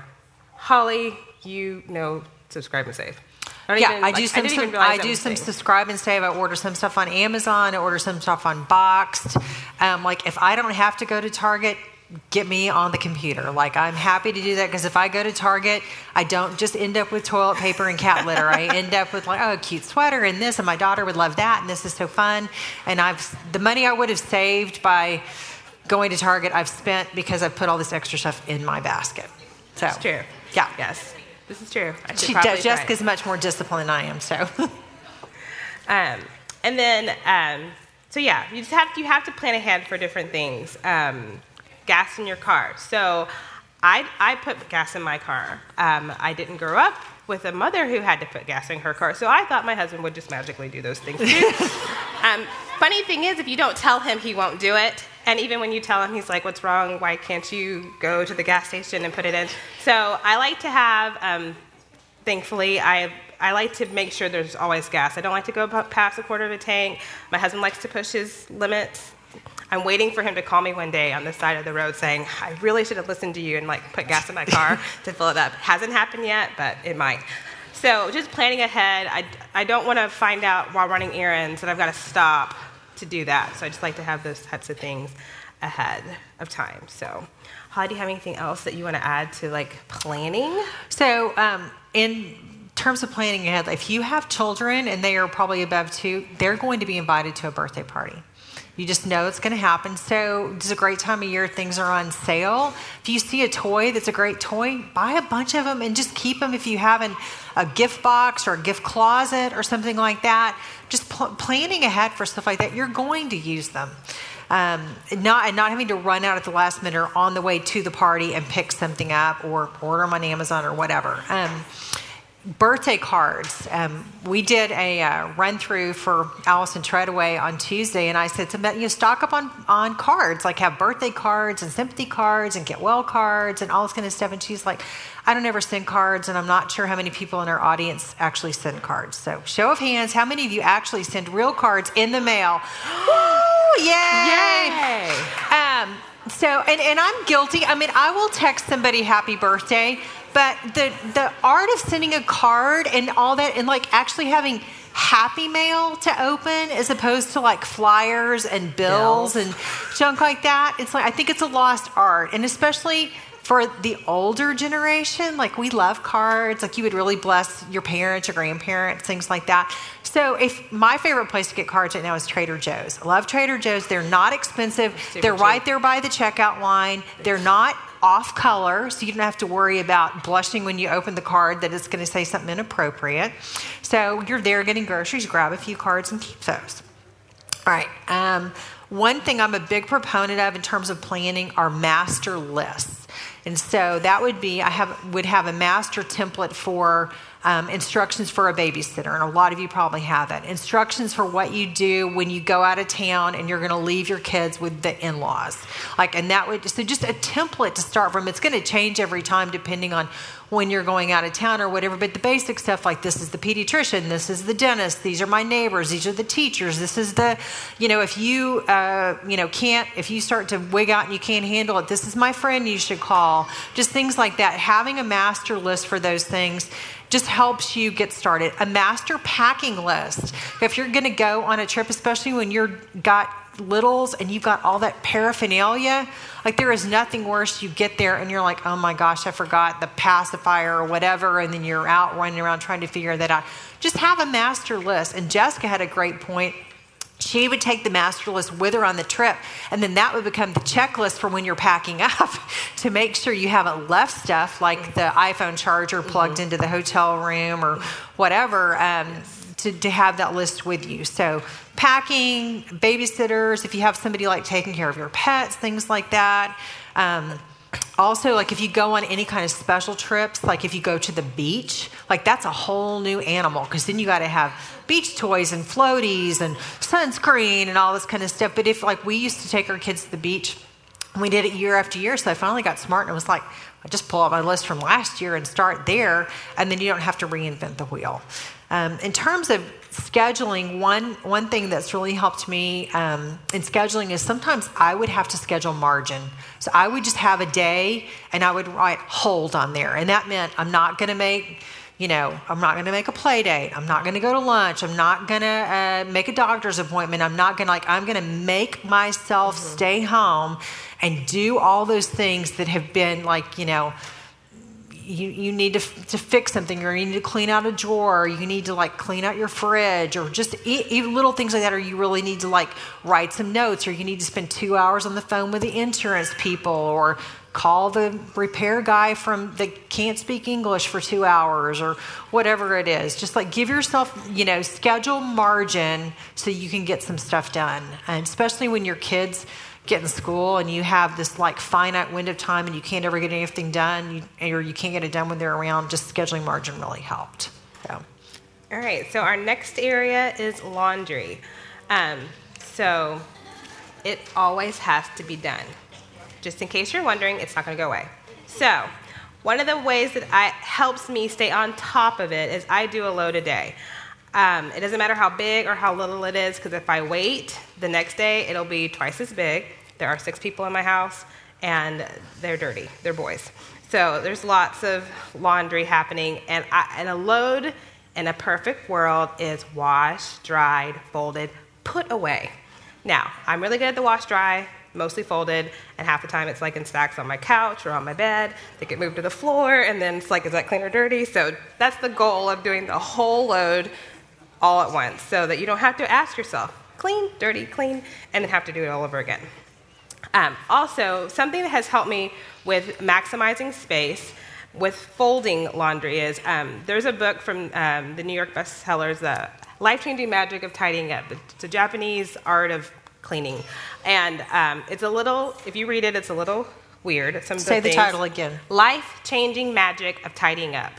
Holly, you know subscribe and save. I yeah, even, I do like, some. I, some, I do some subscribe and save. I order some stuff on Amazon. I order some stuff on Boxed. Um, like if I don't have to go to Target, get me on the computer. Like I'm happy to do that because if I go to Target, I don't just end up with toilet paper and cat litter. I end up with like, oh, a cute sweater and this, and my daughter would love that, and this is so fun. And I've the money I would have saved by going to Target, I've spent because I've put all this extra stuff in my basket. So it's true. Yeah. Yes. This is true. she does. Jessica's much more disciplined than I am. So. um, and then, um, so yeah, you just have to, you have to plan ahead for different things. Um, gas in your car. So I, I put gas in my car. Um, I didn't grow up with a mother who had to put gas in her car, so I thought my husband would just magically do those things too. um, funny thing is, if you don't tell him, he won't do it. And even when you tell him, he's like, What's wrong? Why can't you go to the gas station and put it in? So I like to have, um, thankfully, I I like to make sure there's always gas. I don't like to go past a quarter of a tank. My husband likes to push his limits. I'm waiting for him to call me one day on the side of the road saying, I really should have listened to you and like put gas in my car to fill it up. Hasn't happened yet, but it might. So just planning ahead, I, I don't want to find out while running errands that I've got to stop to do that. So I just like to have those types of things ahead of time. So, Holly, do you have anything else that you want to add to like planning? So, um, in terms of planning ahead, if you have children and they are probably above two, they're going to be invited to a birthday party. You just know it's going to happen. So it's a great time of year. Things are on sale. If you see a toy that's a great toy, buy a bunch of them and just keep them if you have an, a gift box or a gift closet or something like that. Just pl- planning ahead for stuff like that, you're going to use them. Um, not and not having to run out at the last minute or on the way to the party and pick something up or order them on Amazon or whatever. Um, birthday cards. Um, we did a uh, run through for Allison Treadaway on Tuesday, and I said to you know, stock up on, on cards, like have birthday cards and sympathy cards and get well cards and all this kind of stuff. And she's like, I don't ever send cards, and I'm not sure how many people in our audience actually send cards. So, show of hands, how many of you actually send real cards in the mail? Woo! Yay! Yay! Um, so, and, and I'm guilty. I mean, I will text somebody happy birthday, but the the art of sending a card and all that, and like actually having happy mail to open as opposed to like flyers and bills, bills. and junk like that. It's like I think it's a lost art, and especially for the older generation, like we love cards, like you would really bless your parents, your grandparents, things like that. So, if my favorite place to get cards right now is Trader Joe's. I love Trader Joe's. They're not expensive. Super They're cheap. right there by the checkout line. They're not off color, so you don't have to worry about blushing when you open the card that it's going to say something inappropriate. So you're there getting groceries, grab a few cards and keep those. All right. Um, one thing I'm a big proponent of in terms of planning are master lists. And so that would be I have would have a master template for um, instructions for a babysitter, and a lot of you probably have it. Instructions for what you do when you go out of town and you're going to leave your kids with the in-laws, like, and that would so just a template to start from. It's going to change every time depending on when you're going out of town or whatever. But the basic stuff like this is the pediatrician, this is the dentist, these are my neighbors, these are the teachers, this is the, you know, if you, uh, you know, can't, if you start to wig out and you can't handle it, this is my friend you should call. Just things like that. Having a master list for those things just helps you get started. A master packing list. If you're going to go on a trip, especially when you're got littles and you've got all that paraphernalia, like there is nothing worse. You get there and you're like, oh my gosh, I forgot the pacifier or whatever, and then you're out running around trying to figure that out. Just have a master list. And Jessica had a great point she would take the master list with her on the trip, and then that would become the checklist for when you're packing up to make sure you haven't left stuff like the iPhone charger plugged mm-hmm. into the hotel room or whatever um, to, to have that list with you. So, packing, babysitters, if you have somebody like taking care of your pets, things like that. Um, also like if you go on any kind of special trips like if you go to the beach like that's a whole new animal because then you got to have beach toys and floaties and sunscreen and all this kind of stuff. But if like we used to take our kids to the beach and we did it year after year so i finally got smart and it was like i just pull out my list from last year and start there and then you don't have to reinvent the wheel. Um, in terms of scheduling, one one thing that's really helped me um, in scheduling is sometimes I would have to schedule margin. So I would just have a day and I would write hold on there, and that meant I'm not going to make. You know, I'm not going to make a play date. I'm not going to go to lunch. I'm not going to uh, make a doctor's appointment. I'm not going to, like, I'm going to make myself mm-hmm. stay home and do all those things that have been, like, you know, you, you need to, to fix something or you need to clean out a drawer or you need to like clean out your fridge or just even little things like that or you really need to like write some notes or you need to spend two hours on the phone with the insurance people or call the repair guy from that can't speak english for two hours or whatever it is. Just like give yourself you know schedule margin so you can get some stuff done. And especially when your kids get in school and you have this like finite window of time and you can't ever get anything done you, or you can't get it done when they're around, just scheduling margin really helped. So. All right, so our next area is laundry. Um, so it always has to be done. Just in case you're wondering, it's not going to go away. So one of the ways that I, helps me stay on top of it is I do a load a day. Um, it doesn't matter how big or how little it is, because if I wait the next day, it'll be twice as big. There are six people in my house, and they're dirty. They're boys. So there's lots of laundry happening, and, I, and a load in a perfect world is washed, dried, folded, put away. Now, I'm really good at the wash dry, mostly folded, and half the time it's like in stacks on my couch or on my bed. They get moved to the floor, and then it's like, is that clean or dirty? So that's the goal of doing the whole load all at once so that you don't have to ask yourself, clean, dirty, clean, and then have to do it all over again. Um, also, something that has helped me with maximizing space with folding laundry is um, there's a book from um, the New York bestsellers, The Life Changing Magic of Tidying Up. It's a Japanese art of cleaning. And um, it's a little, if you read it, it's a little weird. Some Say the, the title again Life Changing Magic of Tidying Up.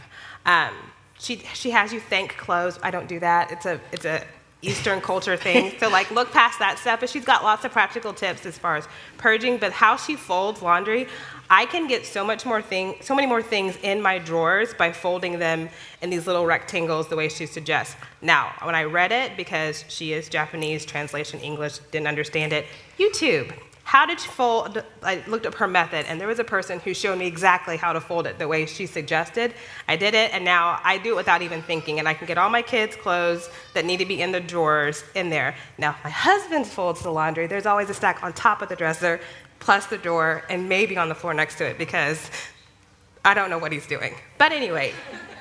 She she has you thank clothes. I don't do that. It's a it's a Eastern culture thing. So like look past that stuff. But she's got lots of practical tips as far as purging. But how she folds laundry, I can get so much more thing, so many more things in my drawers by folding them in these little rectangles the way she suggests. Now, when I read it, because she is Japanese, translation English, didn't understand it, YouTube. How did she fold? I looked up her method, and there was a person who showed me exactly how to fold it the way she suggested. I did it, and now I do it without even thinking, and I can get all my kids' clothes that need to be in the drawers in there. Now, my husband folds the laundry. There's always a stack on top of the dresser, plus the drawer, and maybe on the floor next to it because I don't know what he's doing. But anyway,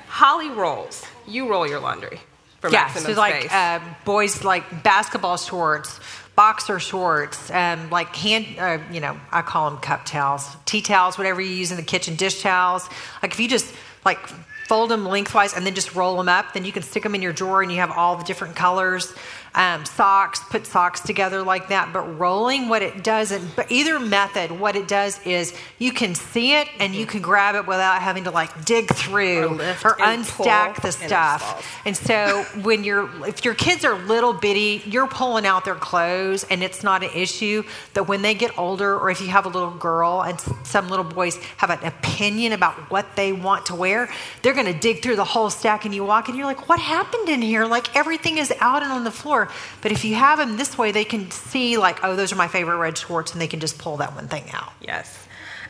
Holly rolls. You roll your laundry for yeah, maximum so like uh, boys like basketball shorts boxer shorts, um, like hand, uh, you know, I call them cup towels, tea towels, whatever you use in the kitchen, dish towels. Like if you just like fold them lengthwise and then just roll them up, then you can stick them in your drawer and you have all the different colors um, socks, put socks together like that. But rolling, what it does, but either method, what it does is you can see it and you can grab it without having to like dig through or, or unstack the stuff. And, and so when you're, if your kids are little bitty, you're pulling out their clothes and it's not an issue. That when they get older, or if you have a little girl and some little boys have an opinion about what they want to wear, they're going to dig through the whole stack and you walk and you're like, what happened in here? Like everything is out and on the floor. But if you have them this way, they can see, like, oh, those are my favorite red shorts, and they can just pull that one thing out. Yes.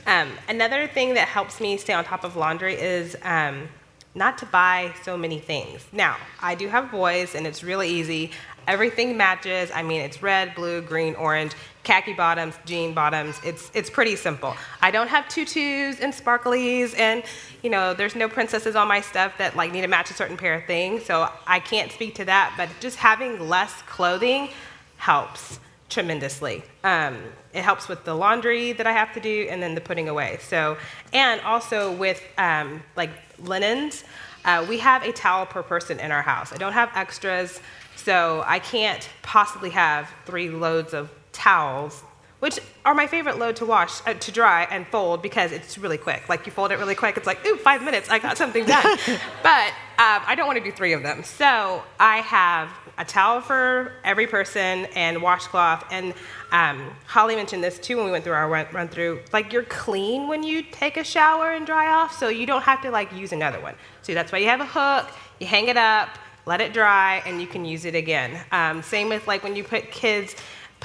Um, another thing that helps me stay on top of laundry is um, not to buy so many things. Now, I do have boys, and it's really easy. Everything matches. I mean, it's red, blue, green, orange, khaki bottoms, jean bottoms. It's it's pretty simple. I don't have tutus and sparklies, and you know, there's no princesses on my stuff that like need to match a certain pair of things. So I can't speak to that. But just having less clothing helps tremendously. Um, it helps with the laundry that I have to do, and then the putting away. So, and also with um, like linens. Uh, we have a towel per person in our house. I don't have extras. So I can't possibly have three loads of towels, which are my favorite load to wash, uh, to dry and fold because it's really quick. Like you fold it really quick, it's like, ooh, five minutes, I got something done. but um, I don't want to do three of them. So I have a towel for every person and washcloth. And um, Holly mentioned this too when we went through our run, run through. Like you're clean when you take a shower and dry off, so you don't have to like use another one. So that's why you have a hook, you hang it up, let it dry, and you can use it again. Um, same with like when you put kids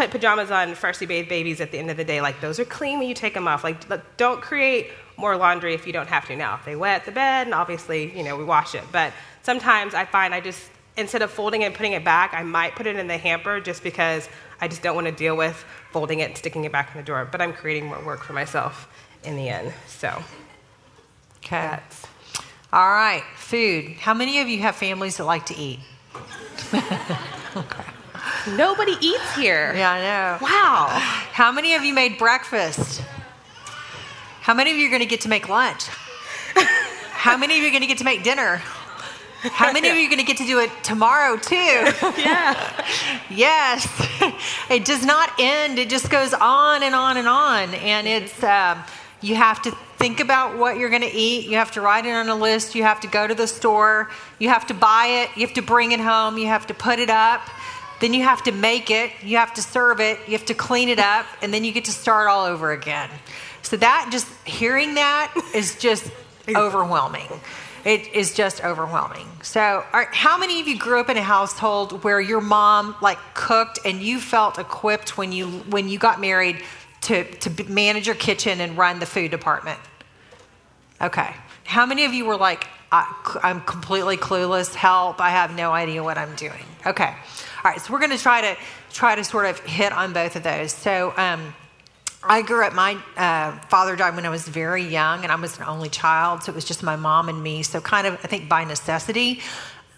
put pajamas on freshly bathed babies at the end of the day. Like those are clean when you take them off. Like don't create more laundry if you don't have to. Now, if they wet the bed, and obviously you know we wash it. But sometimes I find I just instead of folding and putting it back, I might put it in the hamper just because I just don't want to deal with folding it and sticking it back in the drawer. But I'm creating more work for myself in the end. So, cats. All right, food. How many of you have families that like to eat? okay. Nobody eats here. Yeah, I know. Wow. How many of you made breakfast? How many of you are going to get to make lunch? How many of you are going to get to make dinner? How many of you are going to get to do it tomorrow too? yeah. yes. It does not end. It just goes on and on and on. And it's um, you have to think about what you're going to eat. You have to write it on a list. You have to go to the store. You have to buy it. You have to bring it home. You have to put it up. Then you have to make it. You have to serve it. You have to clean it up, and then you get to start all over again. So that just hearing that is just overwhelming. It is just overwhelming. So, how many of you grew up in a household where your mom like cooked and you felt equipped when you when you got married to to manage your kitchen and run the food department? Okay. How many of you were like, I, I'm completely clueless. Help! I have no idea what I'm doing. Okay. All right. So we're going to try to try to sort of hit on both of those. So. Um, I grew up, my uh, father died when I was very young, and I was an only child, so it was just my mom and me. So, kind of, I think by necessity,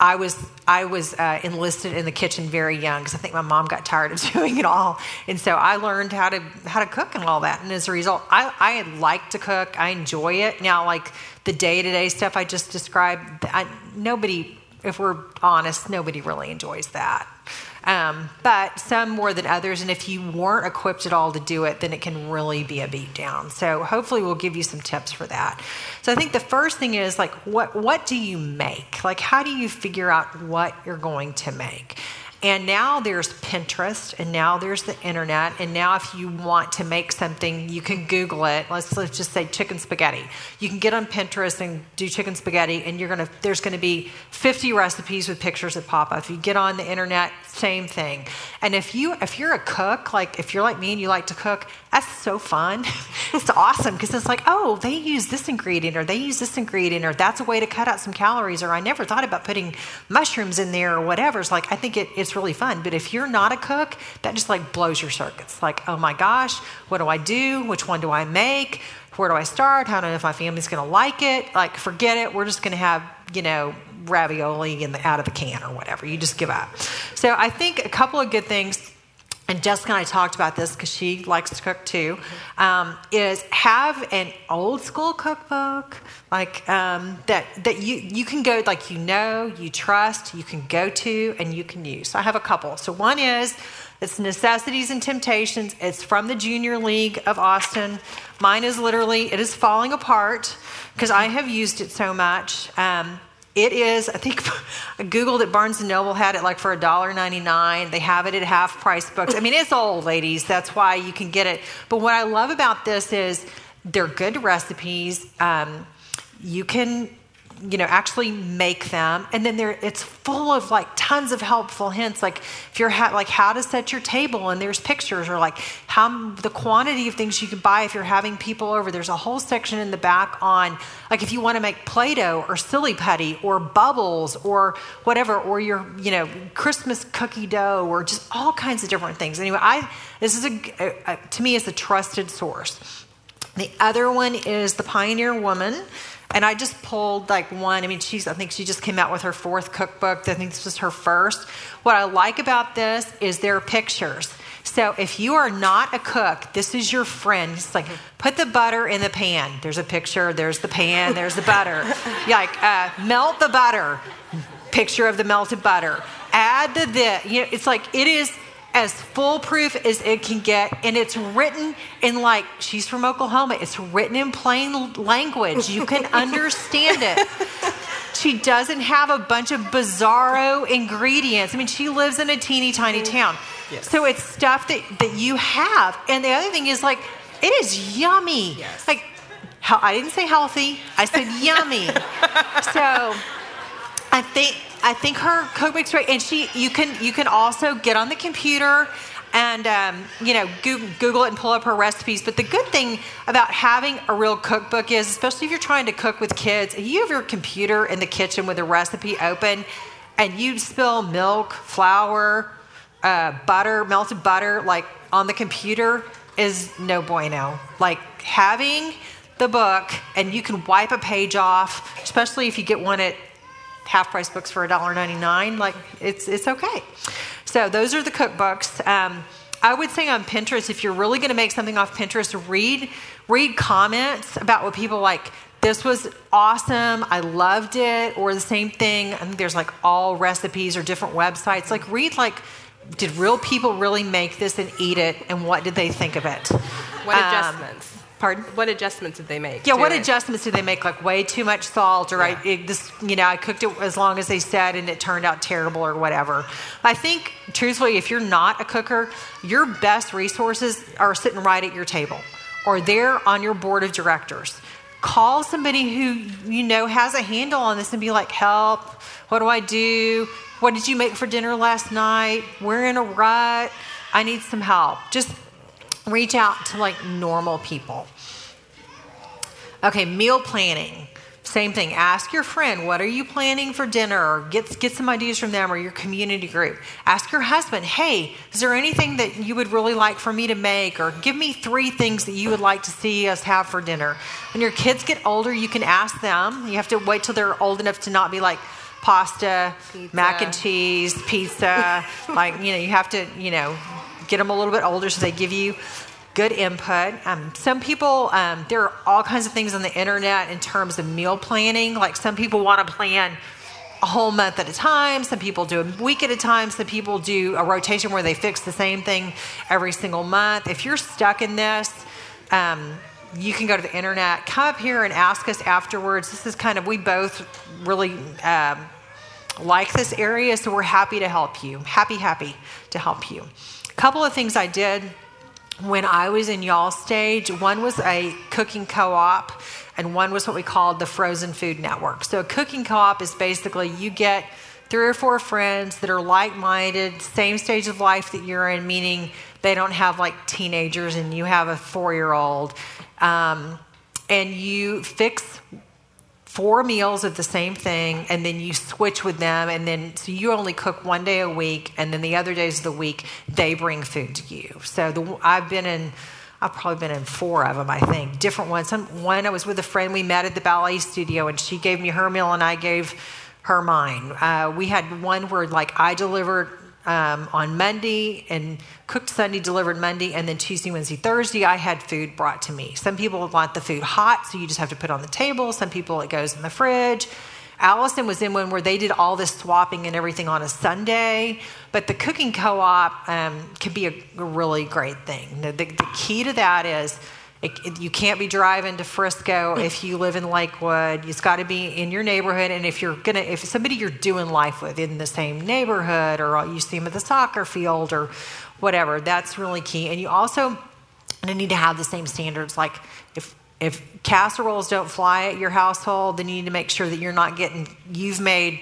I was I was uh, enlisted in the kitchen very young because I think my mom got tired of doing it all, and so I learned how to how to cook and all that. And as a result, I I like to cook. I enjoy it. Now, like the day to day stuff I just described, I, nobody, if we're honest, nobody really enjoys that. Um, but some more than others. And if you weren't equipped at all to do it, then it can really be a beat down. So hopefully we'll give you some tips for that. So I think the first thing is like, what, what do you make? Like, how do you figure out what you're going to make? And now there's Pinterest, and now there's the internet, and now if you want to make something, you can Google it. Let's, let's just say chicken spaghetti. You can get on Pinterest and do chicken spaghetti, and you're gonna there's gonna be 50 recipes with pictures that pop up. If you get on the internet, same thing. And if you if you're a cook, like if you're like me and you like to cook, that's so fun. it's awesome because it's like, oh, they use this ingredient or they use this ingredient or that's a way to cut out some calories or I never thought about putting mushrooms in there or whatever. It's like I think it, it's really fun. But if you're not a cook, that just like blows your circuits. Like, oh my gosh, what do I do? Which one do I make? Where do I start? I know if my family's gonna like it? Like, forget it. We're just gonna have, you know, ravioli in the, out of the can or whatever. You just give up. So I think a couple of good things and Jessica and I talked about this because she likes to cook too, um, is have an old school cookbook like um, that that you you can go like you know you trust you can go to and you can use. So I have a couple. So one is it's necessities and temptations. It's from the Junior League of Austin. Mine is literally it is falling apart because I have used it so much. Um, it is, I think I Googled it, Barnes & Noble had it like for $1.99. They have it at half price books. I mean, it's old, ladies. That's why you can get it. But what I love about this is they're good recipes. Um, you can you know actually make them. And then there it's full of like tons of helpful hints. Like if you're ha- like how to set your table and there's pictures or like how the quantity of things you can buy if you're having people over. There's a whole section in the back on like if you want to make play-doh or silly putty or bubbles or whatever or your you know christmas cookie dough or just all kinds of different things. Anyway i this is a, a, a to me is a trusted source. The other one is the pioneer woman and I just pulled like one. I mean, she's, I think she just came out with her fourth cookbook. I think this was her first. What I like about this is there are pictures. So if you are not a cook, this is your friend. It's like, put the butter in the pan. There's a picture, there's the pan, there's the butter. like, uh, melt the butter. Picture of the melted butter. Add the, the, you know, it's like, it is, as foolproof as it can get. And it's written in like, she's from Oklahoma, it's written in plain language. You can understand it. She doesn't have a bunch of bizarro ingredients. I mean, she lives in a teeny tiny mm. town. Yes. So it's stuff that, that you have. And the other thing is like, it is yummy. Yes. Like, how, I didn't say healthy, I said yummy. so I think I think her cookbook's right, and she you can you can also get on the computer and um, you know Google, Google it and pull up her recipes. But the good thing about having a real cookbook is, especially if you're trying to cook with kids, if you have your computer in the kitchen with a recipe open, and you spill milk, flour, uh, butter, melted butter, like on the computer, is no bueno. Like having the book and you can wipe a page off, especially if you get one at half price books for $1.99 like it's it's okay. So those are the cookbooks. Um, i would say on pinterest if you're really going to make something off pinterest read read comments about what people like. This was awesome. I loved it. Or the same thing i think there's like all recipes or different websites. Like read like did real people really make this and eat it? And what did they think of it? What Um, adjustments? Pardon What adjustments did they make? yeah, what adjustments did they make? Like way too much salt, or I Yeah. it, this, you know, I cooked it as long as they said, and it turned out terrible, or whatever. I think, truthfully, if you're not a cooker, your best resources are sitting right at your table, or they're on your board of directors. Call somebody who you know has a handle on this and be like, "Help! What do I do? What did you make for dinner last night? We're in a rut. I need some help." Just reach out to like normal people. Okay, meal planning. Same thing. Ask your friend, what are you planning for dinner? Or get, get some ideas from them or your community group. Ask your husband, hey, is there anything that you would really like for me to make? Or give me three things that you would like to see us have for dinner. When your kids get older, you can ask them. You have to wait till they're old enough to not be like pasta, Pizza. mac and cheese, pizza. like, you know, you have to, you know, get them a little bit older so they give you good input. Um, some people, um, there are all kinds of things on the internet in terms of meal planning. Like some people want to plan a whole month at a time. Some people do a week at a time. Some people do a rotation where they fix the same thing every single month. If you're stuck in this, um, you can go to the internet, come up here and ask us afterwards. This is kind of, we both really um, like this area, so we're happy to help you. Happy, happy to help you. Couple of things I did when I was in y'all stage, one was a cooking co op, and one was what we called the Frozen Food Network. So, a cooking co op is basically you get three or four friends that are like minded, same stage of life that you're in, meaning they don't have like teenagers and you have a four year old. Um, and you fix four meals of the same thing and then you switch with them and then so you only cook one day a week and then the other days of the week they bring food to you. So the i've been in i've probably been in four of them i think. Different ones. Some, one i was with a friend we met at the ballet studio and she gave me her meal and i gave her mine. Uh, we had one where like i delivered um, on Monday and cooked Sunday, delivered Monday, and then Tuesday, Wednesday, Thursday, I had food brought to me. Some people want the food hot, so you just have to put it on the table. Some people, it goes in the fridge. Allison was in one where they did all this swapping and everything on a Sunday, but the cooking co op um, can be a, a really great thing. The, the, the key to that is it, it- you can't be driving to Frisco if you live in Lakewood. It's got to be in your neighborhood. And if you're gonna, if somebody you're doing life with in the same neighborhood, or you see them at the soccer field, or whatever, that's really key. And you also need to have the same standards. Like if if casseroles don't fly at your household, then you need to make sure that you're not getting. You've made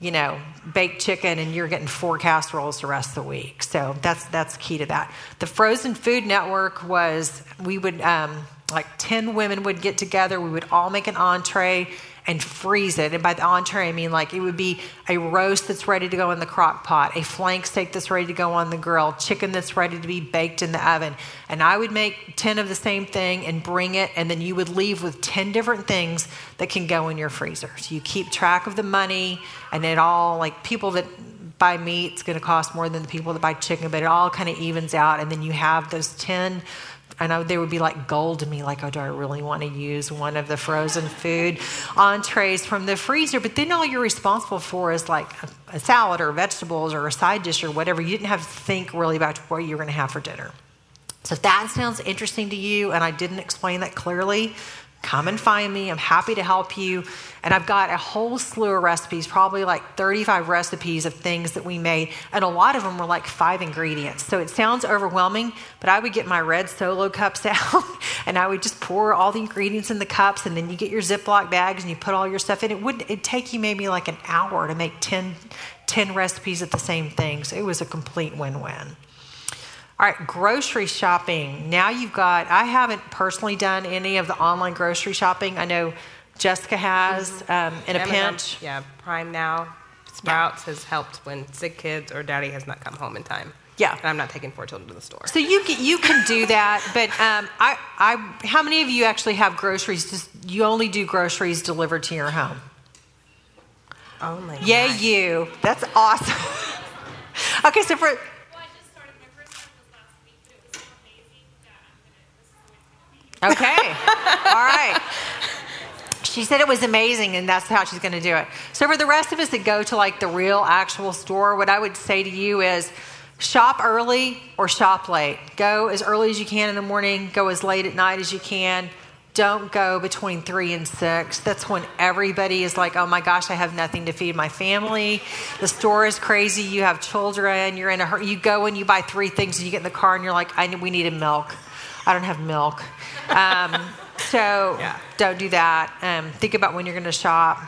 you know, baked chicken and you're getting four casseroles the rest of the week. So that's that's key to that. The frozen food network was we would um, like ten women would get together. We would all make an entree and freeze it. And by the entree, I mean like it would be a roast that's ready to go in the crock pot, a flank steak that's ready to go on the grill, chicken that's ready to be baked in the oven. And I would make 10 of the same thing and bring it, and then you would leave with 10 different things that can go in your freezer. So you keep track of the money, and it all, like people that buy meat, it's going to cost more than the people that buy chicken, but it all kind of evens out. And then you have those 10 I, they would be like gold to me. Like, oh, do I really want to use one of the frozen food entrees from the freezer? But then all you're responsible for is like a, a salad or vegetables or a side dish or whatever. You didn't have to think really about what you were going to have for dinner. So if that sounds interesting to you, and I didn't explain that clearly, come and find me. I'm happy to help you. And I've got a whole slew of recipes, probably like 35 recipes of things that we made. And a lot of them were like five ingredients. So it sounds overwhelming, but I would get my red solo cups out and I would just pour all the ingredients in the cups. And then you get your Ziploc bags and you put all your stuff in. It would it'd take you maybe like an hour to make 10, 10 recipes of the same thing. So it was a complete win win. All right, grocery shopping. Now you've got, I haven't personally done any of the online grocery shopping. I know Jessica has mm-hmm. um, in a Amazon, pinch. Yeah, Prime Now, Sprouts yeah. has helped when sick kids or daddy has not come home in time. Yeah, and I'm not taking four children to the store. So you can, you can do that, but um, I, I, how many of you actually have groceries? Just you only do groceries delivered to your home. Only. Yeah, you. That's awesome. okay, so for Okay. All right. She said it was amazing, and that's how she's going to do it. So, for the rest of us that go to like the real actual store, what I would say to you is shop early or shop late. Go as early as you can in the morning, go as late at night as you can. Don't go between three and six. That's when everybody is like, oh my gosh, I have nothing to feed my family. The store is crazy. You have children. You're in a hurry. You go and you buy three things and you get in the car and you're like, I, we need a milk. I don't have milk. Um, so yeah. don't do that. Um, think about when you're going to shop.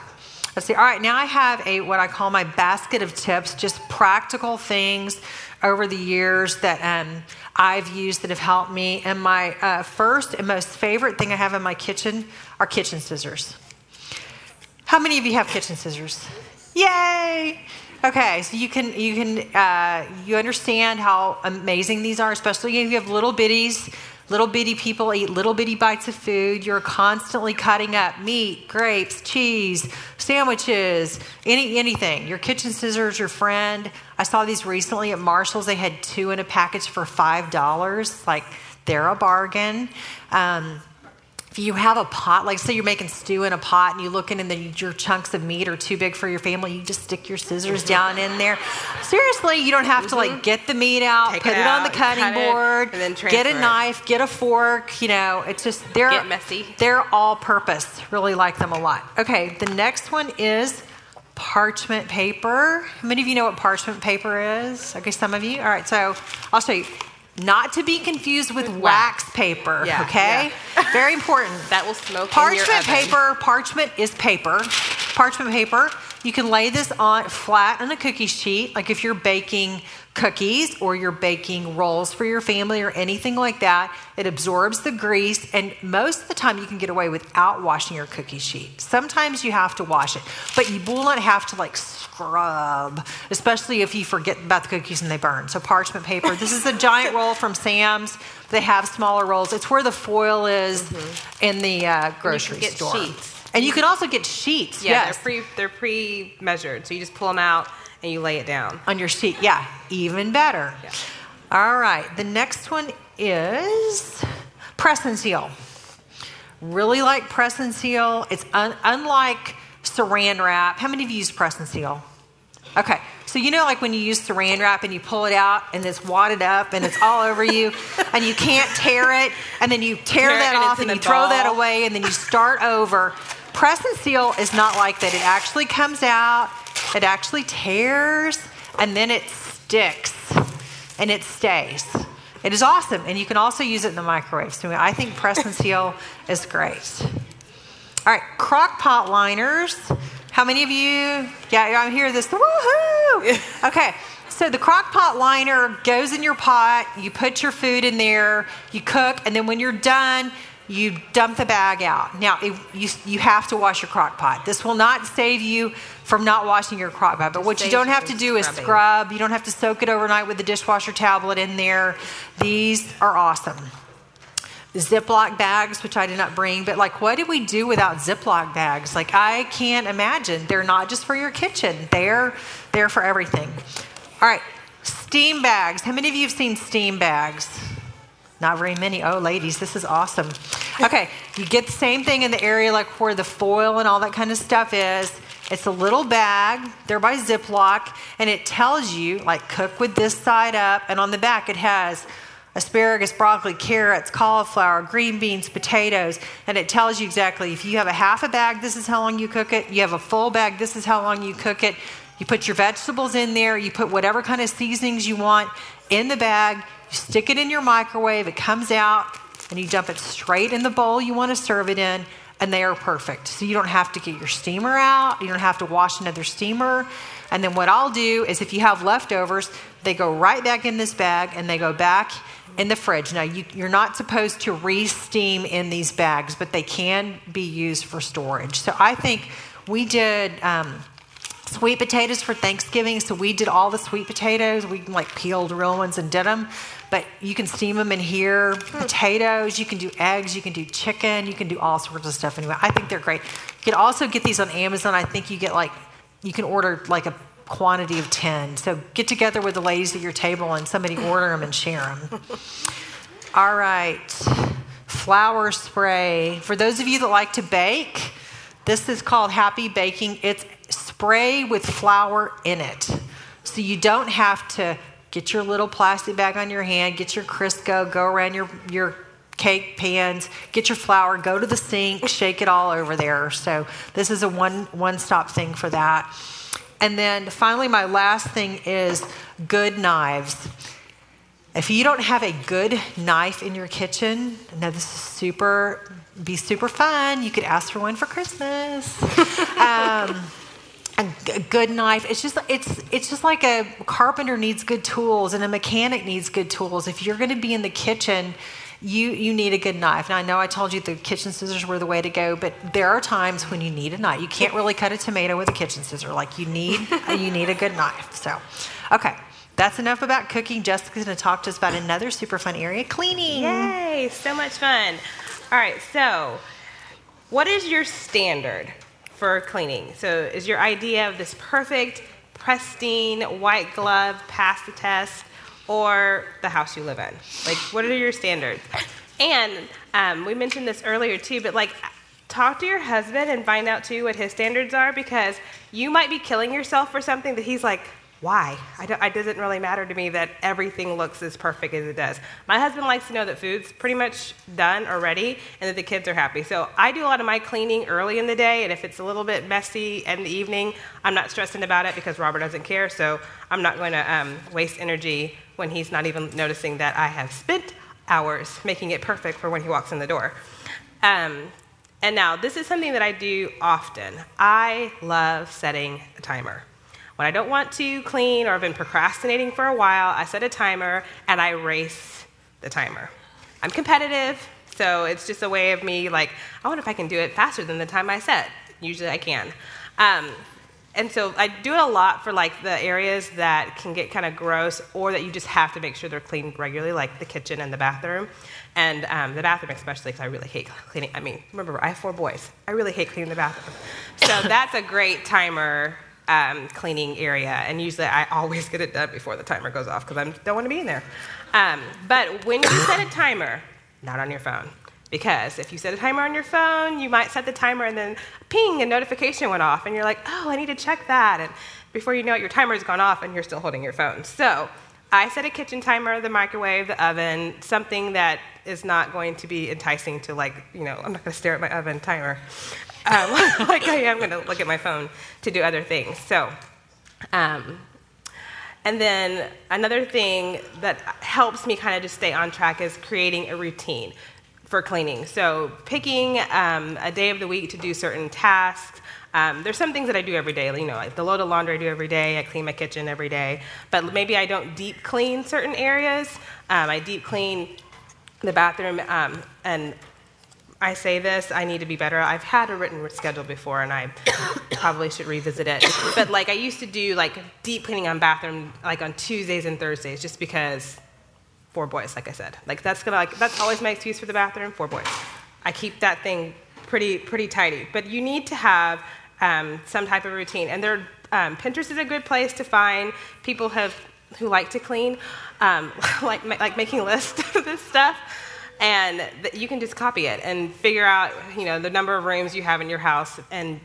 Let's see. All right, now I have a what I call my basket of tips, just practical things over the years that um, I've used that have helped me. And my uh, first and most favorite thing I have in my kitchen are kitchen scissors. How many of you have kitchen scissors? Yay! Okay, so you can you can uh, you understand how amazing these are, especially if you have little bitties Little bitty people eat little bitty bites of food. You're constantly cutting up meat, grapes, cheese, sandwiches, any anything. Your kitchen scissors, your friend. I saw these recently at Marshall's. They had two in a package for five dollars. Like they're a bargain. Um, if you have a pot, like say you're making stew in a pot and you look in and then your chunks of meat are too big for your family, you just stick your scissors down in there. Seriously, you don't have to like mm-hmm. get the meat out, Take put it, it out, on the cutting board, get a knife, get a fork. You know, it's just they're get messy. They're all purpose. Really like them a lot. Okay, the next one is parchment paper. How many of you know what parchment paper is? Okay, some of you. All right, so I'll show you. Not to be confused with, with wax. wax. paper, yeah, okay? Yeah. Very important. that will smoke Parchment paper, parchment is paper. Parchment paper, you can lay this on flat on a cookie sheet, like if you're baking cookies or you're baking rolls for your family or anything like that. It absorbs the grease, and most of the time you can get away without washing your cookie sheet. Sometimes you have to wash it, but you will not have to like scrub, especially if you forget about the cookies and they burn. So, parchment paper. This is a giant roll from Sam's. They have smaller rolls. It's where the foil is mm-hmm. in the uh, grocery store. Sheets. And you can also get sheets. Yeah, yes. they're pre they're pre measured, so you just pull them out and you lay it down on your seat, Yeah, even better. Yeah. All right, the next one is press and seal. Really like press and seal. It's un- unlike saran wrap. How many of you use press and seal? Okay, so you know, like when you use saran wrap and you pull it out and it's wadded up and it's all over you, and you can't tear it, and then you tear, tear that off and you ball. throw that away, and then you start over. Press and seal is not like that. It actually comes out, it actually tears, and then it sticks and it stays. It is awesome, and you can also use it in the microwave. So I think press and seal is great. All right, crock pot liners. How many of you? Yeah, I hear this. Woohoo! Okay, so the crock pot liner goes in your pot. You put your food in there. You cook, and then when you're done, you dump the bag out. Now, it, you, you have to wash your crock pot. This will not save you from not washing your crock pot. But what you don't have to do is scrub. You don't have to soak it overnight with the dishwasher tablet in there. These are awesome. Ziploc bags, which I did not bring, but like, what do we do without Ziploc bags? Like, I can't imagine. They're not just for your kitchen, they're, they're for everything. All right, steam bags. How many of you have seen steam bags? Not very many. Oh, ladies, this is awesome. Okay, you get the same thing in the area like where the foil and all that kind of stuff is. It's a little bag, they're by Ziploc, and it tells you, like, cook with this side up. And on the back, it has asparagus, broccoli, carrots, cauliflower, green beans, potatoes. And it tells you exactly if you have a half a bag, this is how long you cook it. You have a full bag, this is how long you cook it. You put your vegetables in there, you put whatever kind of seasonings you want in the bag, you stick it in your microwave, it comes out, and you dump it straight in the bowl you want to serve it in and they are perfect. So you don't have to get your steamer out, you don't have to wash another steamer. And then what I'll do is if you have leftovers, they go right back in this bag and they go back in the fridge. Now, you, are not supposed to re steam in these bags, but they can be used for storage. So I think we did. Um, sweet potatoes for Thanksgiving. So we did all the sweet potatoes. We like peeled real ones and did them but you can steam them in here. Hmm. Potatoes, you can do eggs, you can do chicken, you can do all sorts of stuff anyway. I think they're great. You can also get these on Amazon. I think you get like, you can order like a quantity of 10. So get together with the ladies at your table and somebody order them and share them. all right, flour spray. For those of you that like to bake, this is called Happy Baking. It's spray with flour in it. So you don't have to Get your little plastic bag on your hand, get your Crisco, go around your, your cake pans, get your flour, go to the sink, shake it all over there. So this is a one one stop thing for that. And then finally, my last thing is good knives. If you don't have a good knife in your kitchen, now this is super, be super fun. You could ask for one for Christmas. um, a good knife. It's just it's it's just like a carpenter needs good tools and a mechanic needs good tools. If you're going to be in the kitchen, you you need a good knife. Now I know I told you the kitchen scissors were the way to go, but there are times when you need a knife. You can't really cut a tomato with a kitchen scissor. Like you need you need a good knife. So, okay. That's enough about cooking. Jessica's going to talk to us about another super fun area, cleaning. Yay, so much fun. All right, so what is your standard for cleaning. So, is your idea of this perfect, pristine, white glove, pass the test, or the house you live in? Like, what are your standards? And um, we mentioned this earlier too, but like, talk to your husband and find out too what his standards are because you might be killing yourself for something that he's like, why? it doesn't really matter to me that everything looks as perfect as it does. My husband likes to know that food's pretty much done or ready and that the kids are happy. So I do a lot of my cleaning early in the day, and if it's a little bit messy in the evening, I'm not stressing about it because Robert doesn't care. So I'm not going to um, waste energy when he's not even noticing that I have spent hours making it perfect for when he walks in the door. Um, and now, this is something that I do often. I love setting a timer. When I don't want to clean or I've been procrastinating for a while, I set a timer and I race the timer. I'm competitive, so it's just a way of me like, I wonder if I can do it faster than the time I set. Usually I can. Um, and so I do it a lot for like the areas that can get kind of gross or that you just have to make sure they're cleaned regularly, like the kitchen and the bathroom. And um, the bathroom, especially, because I really hate cleaning. I mean, remember, I have four boys. I really hate cleaning the bathroom. So that's a great timer um, cleaning area, and usually I always get it done before the timer goes off because I don't want to be in there. Um, but when you set a timer, not on your phone, because if you set a timer on your phone, you might set the timer and then ping, a notification went off, and you're like, oh, I need to check that. And before you know it, your timer's gone off and you're still holding your phone. So I set a kitchen timer, the microwave, the oven, something that is not going to be enticing to, like, you know, I'm not going to stare at my oven timer um, like I am going to look at my phone to do other things. So, um, and then another thing that helps me kind of just stay on track is creating a routine for cleaning. So, picking um, a day of the week to do certain tasks. Um, there's some things that I do every day, you know, like the load of laundry I do every day, I clean my kitchen every day, but maybe I don't deep clean certain areas. Um, I deep clean the bathroom um, and I say this, I need to be better. I've had a written schedule before, and I probably should revisit it. But like I used to do like deep cleaning on bathroom like on Tuesdays and Thursdays, just because four boys, like I said. Like that's gonna like that's always my excuse for the bathroom. Four boys. I keep that thing pretty pretty tidy. But you need to have um, some type of routine, and there um, Pinterest is a good place to find. People have who like to clean, um, like like making lists of this stuff, and you can just copy it and figure out you know the number of rooms you have in your house and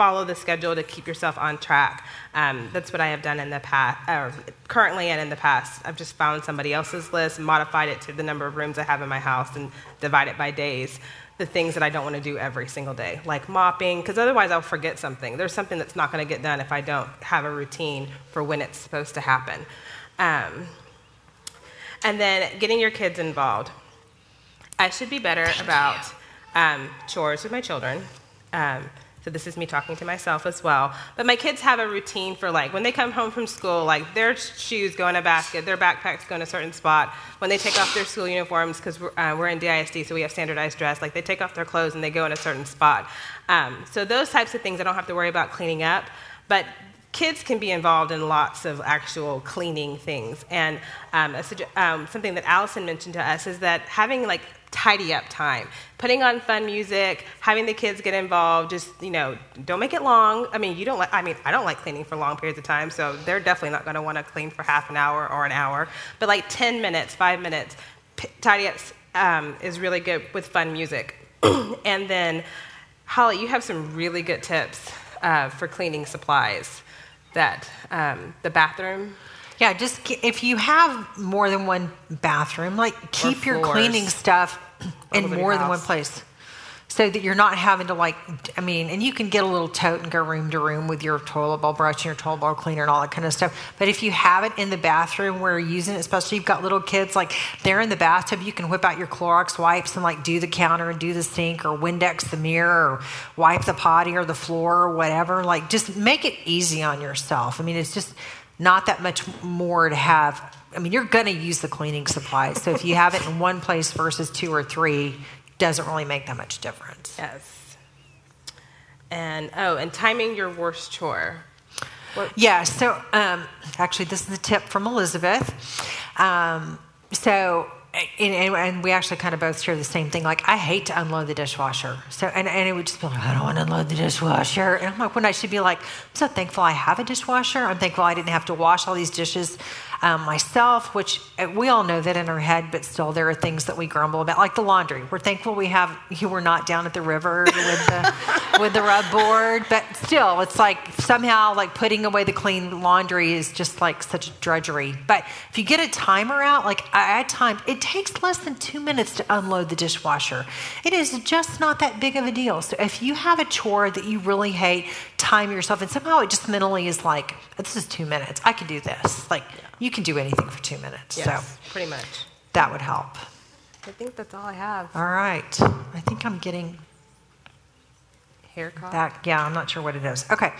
follow the schedule to keep yourself on track. Um, that's what I have done in the past, or currently and in the past. I've just found somebody else's list, modified it to the number of rooms I have in my house, and divide it by days. The things that I don't want to do every single day, like mopping, because otherwise I'll forget something. There's something that's not going to get done if I don't have a routine for when it's supposed to happen. Um, and then getting your kids involved. I should be better about um, chores with my children. Um, so this is me talking to myself as well. But my kids have a routine for like when they come home from school, like their shoes go in a basket, their backpacks go in a certain spot. When they take off their school uniforms, because we're, uh, we're, in DISD, so we have standardized dress, like they take off their clothes and they go in a certain spot. Um, so those types of things I don't have to worry about cleaning up. But kids can be involved in lots of actual cleaning things. And um, a, um, something that Allison mentioned to us is that having like tidy up time. Putting on fun music, having the kids get involved, just, you know, don't make it long. I mean, you don't like, I mean, I don't like cleaning for long periods of time, so they're definitely not going to want to clean for half an hour or an hour. But like 10 minutes, five minutes, p- tidy up um, is really good with fun music. and then, Holly, you have some really good tips uh, for cleaning supplies that um, the bathroom yeah, just if you have more than one bathroom, like keep your cleaning stuff in more than one place so that you're not having to like i mean and you can get a little tote and go room to room with your toilet bowl brush and your toilet bowl cleaner and all that kind of stuff. But if you have it in the bathroom where you're using it especially you've got little kids like they're in the bathtub you can whip out your clorox wipes and like do the counter and do the sink or windex the mirror or wipe the potty or the floor or whatever. Like just make it easy on yourself. I mean it's just not that much more to have. I mean, you're going to use the cleaning supplies. So if you have it in one place versus two or three, doesn't really make that much difference. Yes. And oh, and timing your worst chore. What? Yeah. So um, actually, this is a tip from Elizabeth. Um, so and, and, we actually kind of both share the same thing. Like, I hate to unload the dishwasher. So, and, and it would just be like, I don't want to unload the dishwasher. And I'm like, when I should be like, I'm so thankful I have a dishwasher. I'm thankful I didn't have to wash all these dishes um, myself, which uh, we all know that in our head, but still there are things that we grumble about, like the laundry. We're thankful we have you were not down at the river with the with the rub board, but still, it's like somehow like putting away the clean laundry is just like such drudgery. But if you get a timer out, like I, I time, it takes less than two minutes to unload the dishwasher. It is just not that big of a deal. So if you have a chore that you really hate, time yourself, and somehow it just mentally is like, this is two minutes. I can do this. Like. Yeah you can do anything for two minutes. Yes, so pretty much. That would help. I think that's all I have. All right. I think I'm getting haircut. Back. Yeah, I'm not sure what it is. Okay.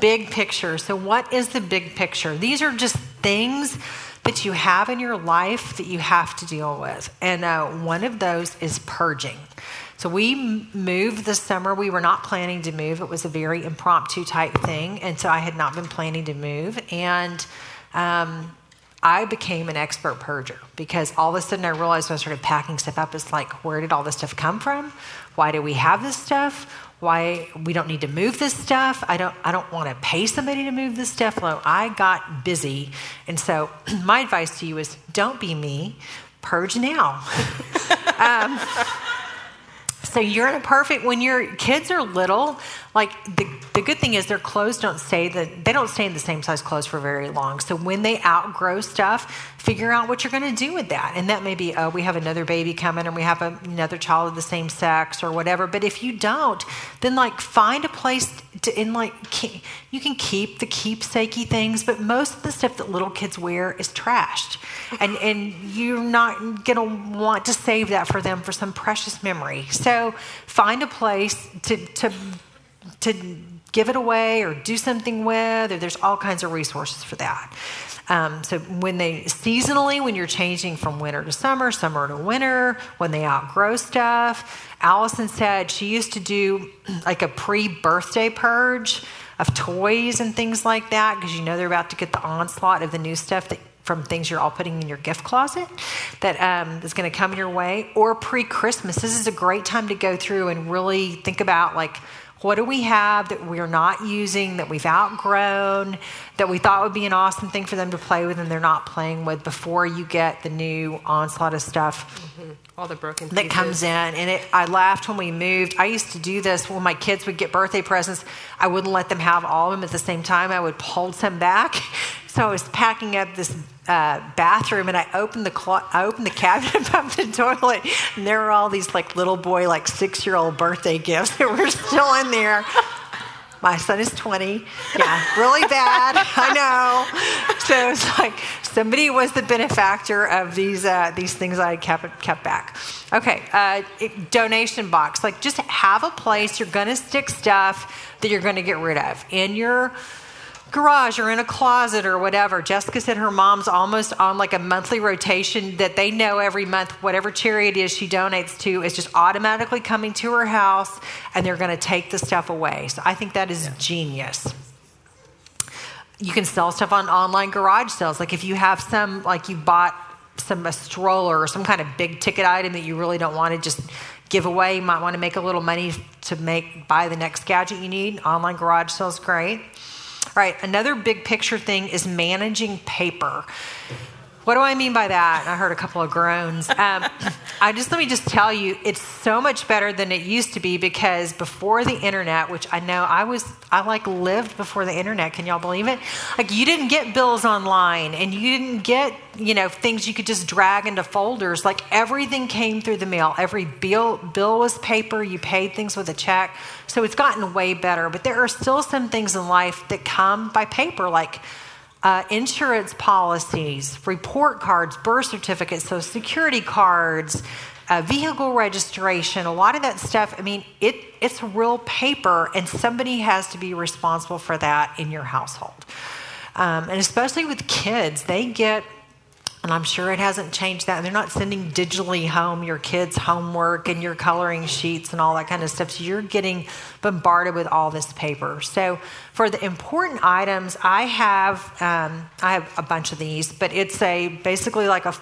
Big picture. So, what is the big picture? These are just things that you have in your life that you have to deal with. And uh, one of those is purging. So we moved this summer. We were not planning to move. It was a very impromptu type thing. And so I had not been planning to move. And um, I became an expert purger because all of a sudden I realized when I started packing stuff up, it's like, where did all this stuff come from? Why do we have this stuff? Why we don't need to move this stuff? I don't. I don't want to pay somebody to move this stuff. Well, I got busy, and so my advice to you is, don't be me. Purge now. um, so you're in a perfect when your kids are little like the, the good thing is their clothes don't stay the, they don't stay in the same size clothes for very long. So when they outgrow stuff figure out what you're going to do with that. And that may be oh we have another baby coming and we have a, another child of the same sex or whatever. But if you don't then like find a place to in like you can keep the keepsakey things but most of the stuff that little kids wear is trashed. And and you're not going to want to save that for them for some precious memory. So find a place to to to give it away or do something with, or there's all kinds of resources for that. Um, so when they seasonally, when you're changing from winter to summer, summer to winter, when they outgrow stuff, Allison said she used to do like a pre-birthday purge of toys and things like that because you know they're about to get the onslaught of the new stuff that from things you're all putting in your gift closet that um, is going to come your way or pre-christmas this is a great time to go through and really think about like What do we have that we're not using, that we've outgrown, that we thought would be an awesome thing for them to play with and they're not playing with before you get the new onslaught of stuff mm-hmm. All the broken that pieces. comes in. And it, I laughed when we moved. I used to do this when my kids would get birthday presents. I wouldn't let them have all of them at the same time. I would hold some back. So I was packing up this uh, bathroom, and I opened the clo- I opened the cabinet above the toilet, and there were all these like little boy, like six year old birthday gifts that were still in there. My son is 20. Yeah, really bad. I know. So it's like somebody was the benefactor of these uh, these things I kept kept back. Okay, uh, it, donation box. Like just have a place you're to stick stuff that you're to get rid of in your garage or in a closet or whatever. Jessica said her mom's almost on like a monthly rotation that they know every month whatever charity it is she donates to is just automatically coming to her house and they're going to take the stuff away. So I think that is genius. You can sell stuff on online garage sales. Like if you have some, like you bought some a stroller or some kind of big ticket item that you really don't want to just give away, you might want to make a little money to make buy the next gadget you need. Online garage sales great. All right, another big picture thing is managing paper. What do I mean by that? I heard a couple of groans. Um, I just let me just tell you, it's so much better than it used to be because before the internet, which I know I was, I like lived before the internet. Can y'all believe it? Like you didn't get bills online, and you didn't get, you know, things you could just drag into folders. Like everything came through the mail. Every bill bill was paper. You paid things with a check. So it's gotten way better. But there are still some things in life that come by paper, like uh, insurance policies, report cards, birth certificates, so security cards, uh, vehicle registration, a lot of that stuff. I mean, it it's real paper, and somebody has to be responsible for that in your household. Um, and especially with kids, they get and I'm sure it hasn't changed that. They're not sending digitally home your kids' homework and your coloring sheets and all that kind of stuff. So you're getting bombarded with all this paper. So for the important items, I have um, I have a bunch of these, but it's a basically like a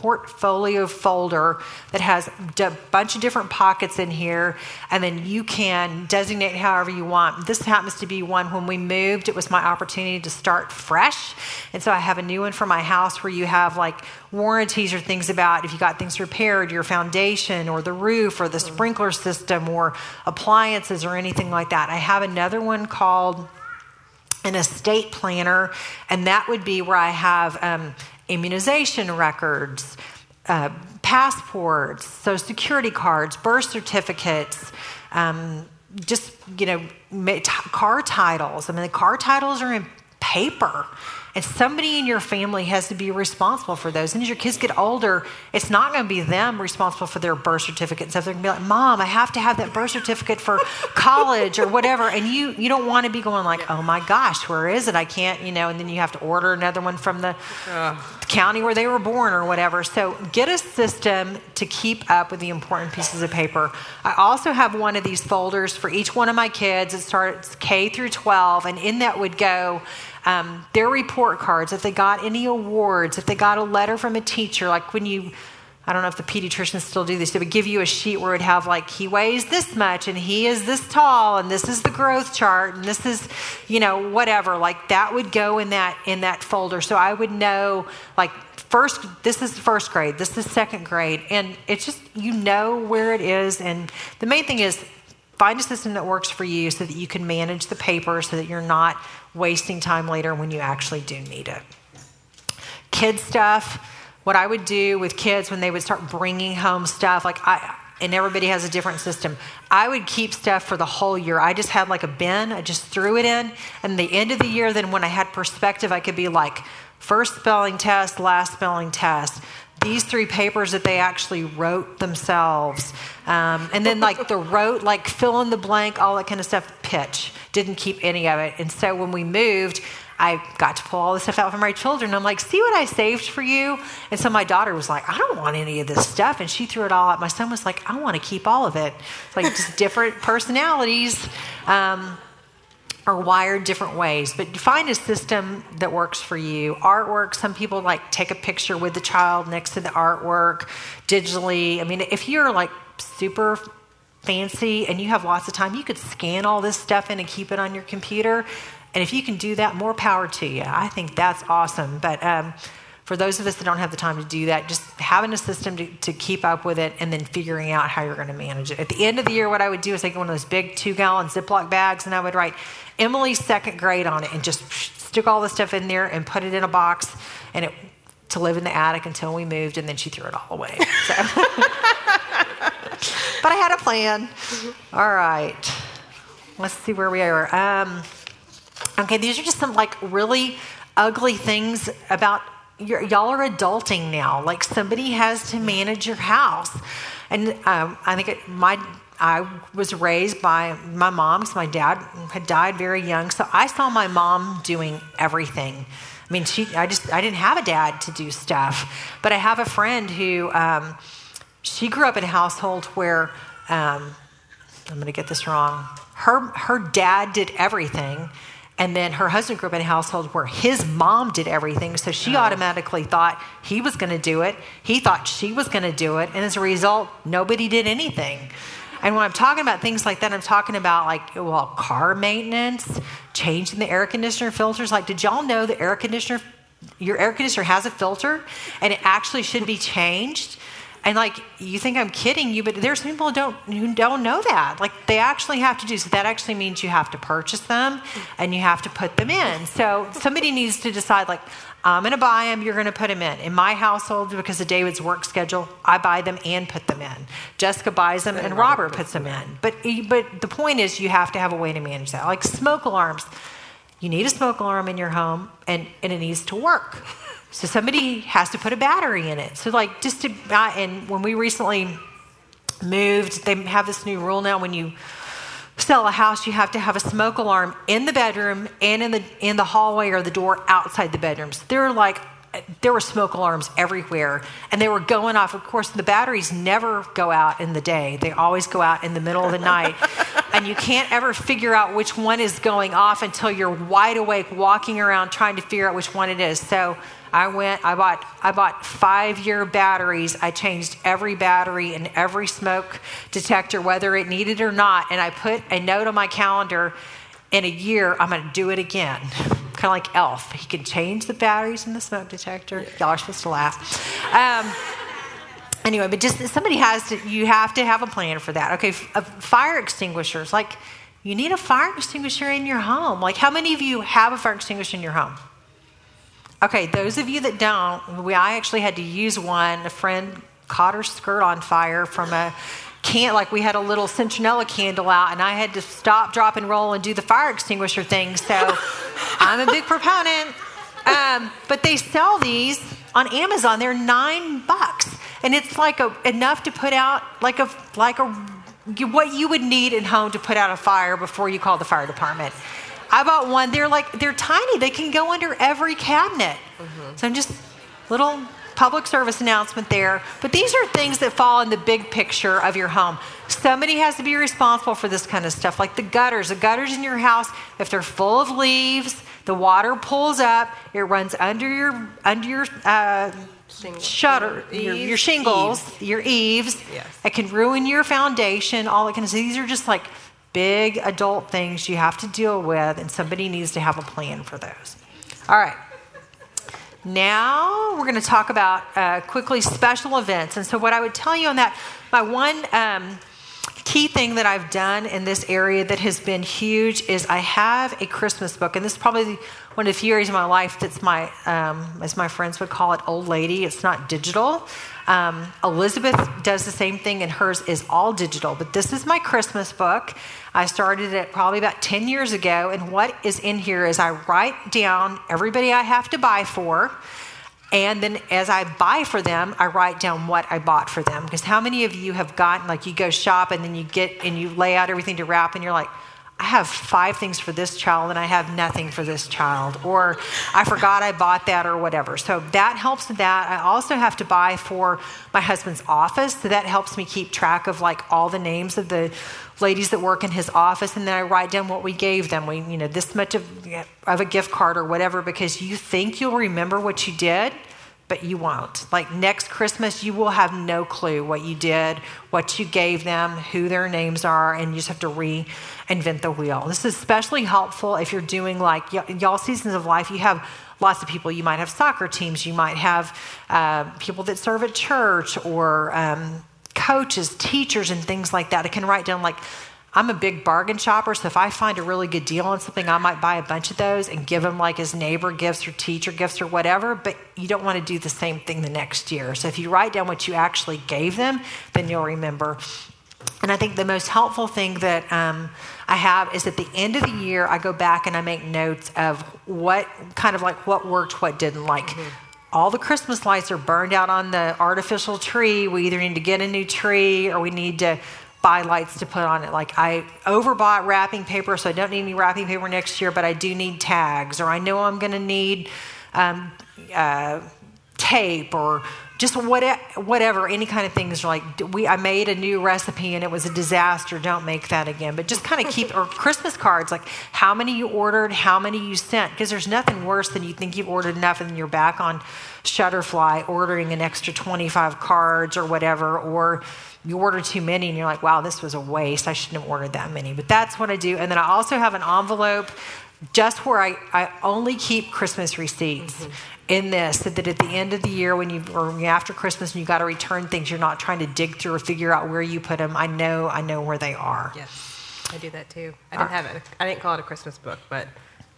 portfolio folder that has a bunch of different pockets in here, and then you can designate however you want. This happens to be one when we moved, it was my opportunity to start fresh. And so I have a new one for my house where you have like warranties or things about if you got things repaired, your foundation or the roof or the sprinkler system or appliances or anything like that. I have another one called an estate planner, and that would be where I have um, immunization records, uh, passports, social security cards, birth certificates, um, just you know, car titles. I mean, the car titles are in paper. And somebody in your family has to be responsible for those. And as your kids get older, it's not going to be them responsible for their birth certificate and stuff. They're going to be like, "Mom, I have to have that birth certificate for college or whatever." And you you don't want to be going like, "Oh my gosh, where is it? I can't," you know. And then you have to order another one from the county where they were born or whatever. So get a system to keep up with the important pieces of paper. I also have one of these folders for each one of my kids. It starts K through 12, and in that would go um, their report cards, if they got any awards, if they got a letter from a teacher, like when you, I don't know if the pediatricians still do this, they would give you a sheet where it would have like, he weighs this much and he is this tall and this is the growth chart and this is, you know, whatever. Like that would go in that, in that folder. So I would know like first, this is first grade, this is second grade. And it's just, you know where it is. And the main thing is find a system that works for you so that you can manage the paper so that you're not wasting time later when you actually do need it. Kid stuff, what I would do with kids when they would start bringing home stuff, like I, and everybody has a different system. I would keep stuff for the whole year. I just had like a bin, I just threw it in. And the end of the year, then when I had perspective, I could be like, first spelling test, last spelling test. These three papers that they actually wrote themselves. Um, and then, like, the wrote, like, fill in the blank, all that kind of stuff, pitch. Didn't keep any of it. And so when we moved, I got to pull all this stuff out for my children. I'm like, see what I saved for you? And so my daughter was like, I don't want any of this stuff. And she threw it all out. My son was like, I want to keep all of it. Like just different personalities um, are wired different ways. But find a system that works for you. Artwork, some people like take a picture with the child next to the artwork digitally. I mean, if you're like super fancy and you have lots of time, you could scan all this stuff in and keep it on your computer. And if you can do that, more power to you. I think that's awesome. But um, for those of us that don't have the time to do that, just having a system to, to keep up with it and then figuring out how you're going to manage it. At the end of the year, what I would do is take one of those big two gallon Ziploc bags and I would write Emily's second grade on it and just stick all the stuff in there and put it in a box and it to live in the attic until we moved and then she threw it all away. So. but I had a plan. All right. Let's see where we are. Um, okay, these are just some like really ugly things about y'all are adulting now. Like somebody has to manage your house. And um, I think it, my I was raised by my mom because my dad had died very young. So I saw my mom doing everything. I mean, she, I just, I didn't have a dad to do stuff. But I have a friend who, um, she grew up in a household where, um, I'm going to get this wrong. Her, her dad did everything and then her husband grew up in a household where his mom did everything. So she oh. automatically thought he was going to do it. He thought she was going to do it. And as a result, nobody did anything. And when I'm talking about things like that, I'm talking about like, well, car maintenance, changing the air conditioner filters. Like, did y'all know the air conditioner, your air conditioner has a filter and it actually should be changed? And like you think I'm kidding you, but there's people who don't who don't know that. Like they actually have to do so. That actually means you have to purchase them and you have to put them in. So somebody needs to decide like I'm going to buy them. You're going to put them in. In my household, because of David's work schedule, I buy them and put them in. Jessica buys them and, and Robert, Robert puts them in. But but the point is, you have to have a way to manage that. Like smoke alarms, you need a smoke alarm in your home, and and it needs to work. So somebody has to put a battery in it. So like just to and when we recently moved, they have this new rule now when you sell a house, you have to have a smoke alarm in the bedroom and in the in the hallway or the door outside the bedrooms. There are like there were smoke alarms everywhere and they were going off. Of course, the batteries never go out in the day, they always go out in the middle of the night. and you can't ever figure out which one is going off until you're wide awake walking around trying to figure out which one it is. So I went, I bought, I bought five year batteries. I changed every battery in every smoke detector, whether it needed or not. And I put a note on my calendar in a year, I'm going to do it again. kind of like Elf. He can change the batteries in the smoke detector. Y'all are supposed to laugh. Um, anyway, but just somebody has to, you have to have a plan for that. Okay, uh, fire extinguishers. Like, you need a fire extinguisher in your home. Like, how many of you have a fire extinguisher in your home? Okay, those of you that don't, we, I actually had to use one. A friend caught her skirt on fire from a can like we had a little citronella candle out and I had to stop, drop, and roll and do the fire extinguisher thing. So I'm a big proponent. Um, but they sell these on Amazon. They're nine bucks, and it's like a, enough to put out like a like a what you would need at home to put out a fire before you call the fire department. I bought one. They're like they're tiny. They can go under every cabinet. Mm-hmm. So I'm just little public service announcement there. But these are things that fall in the big picture of your home. Somebody has to be responsible for this kind of stuff, like the gutters. The gutters in your house, if they're full of leaves, the water pulls up. It runs under your under your. Uh, shutter, your, your, shingles, eaves. your eaves. Yes. It can ruin your foundation. All it can. So these are just like big adult things you have to deal with, and somebody needs to have a plan for those. All right. Now we're going to talk about uh, quickly special events. And so, what I would tell you on that, my one um, key thing that I've done in this area that has been huge is I have a Christmas book, and this is probably one of the few areas of my life that's my, um, as my friends would call it, old lady. It's not digital. Um, Elizabeth does the same thing, and hers is all digital. But this is my Christmas book. I started it probably about 10 years ago, and what is in here is I write down everybody I have to buy for. And then as I buy for them, I write down what I bought for them. Because how many of you have gotten, like, you go shop and then you get and you lay out everything to wrap, and you're like, I have five things for this child and I have nothing for this child, or I forgot I bought that, or whatever. So that helps with that. I also have to buy for my husband's office, so that helps me keep track of like all the names of the ladies that work in his office, and then I write down what we gave them. We, you know, this much of, of a gift card or whatever, because you think you'll remember what you did, but you won't. Like next Christmas, you will have no clue what you did, what you gave them, who their names are, and you just have to reinvent the wheel. This is especially helpful if you're doing like y'all seasons of life. You have lots of people. You might have soccer teams. You might have uh, people that serve at church or um, coaches, teachers, and things like that. It can write down like I'm a big bargain shopper, so if I find a really good deal on something, I might buy a bunch of those and give them like as neighbor gifts or teacher gifts or whatever. But you don't want to do the same thing the next year. So if you write down what you actually gave them, then you'll remember. And I think the most helpful thing that um, I have is at the end of the year, I go back and I make notes of what kind of like what worked, what didn't. Like, mm-hmm all the Christmas lights are burned out on the artificial tree. We either need to get a new tree or we need to buy lights to put on it. Like I overbought wrapping paper, so I don't need any wrapping paper next year, but I do need tags, or I know I'm going to need um, uh, tape, or just whatever, any kind of things. Like we, I made a new recipe and it was a disaster. Don't make that again. But just kind of keep or Christmas cards, like how many you ordered, how many you sent, because there's nothing worse than you think you've ordered enough and you're back on Shutterfly ordering an extra 25 cards or whatever, or you order too many and you're like, wow, this was a waste. I shouldn't have ordered that many. But that's what I do. And then I also have an envelope just where I, I only keep Christmas receipts mm-hmm. in this, so that at the end of the year, when you or after Christmas and you got to return things, you're not trying to dig through or figure out where you put them. I know, I know where they are. Yes, I do that too. I didn't have it. I didn't call it a Christmas book, but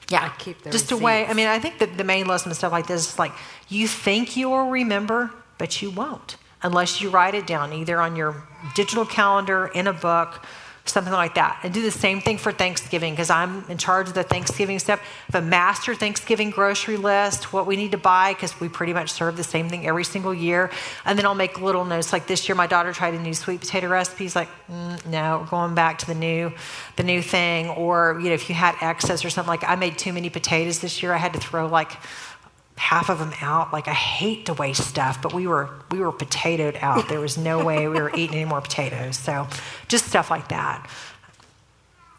yeah, I keep the just receipts. a way. I mean, I think that the main lesson and stuff like this is like you think you will remember, but you won't unless you write it down either on your digital calendar, in a book, something like that. And do the same thing for Thanksgiving because I'm in charge of the Thanksgiving stuff. The master Thanksgiving grocery list, what we need to buy because we pretty much serve the same thing every single year. And then I'll make little notes. Like this year, my daughter tried a new sweet potato recipe. He's like, mm, no, going back to the new, the new thing. Or you know, if you had excess or something like, I made too many potatoes this year. I had to throw like half of them out. Like I hate to waste stuff, but we were we were potatoed out. There was no way we were eating any more potatoes. So just stuff like that.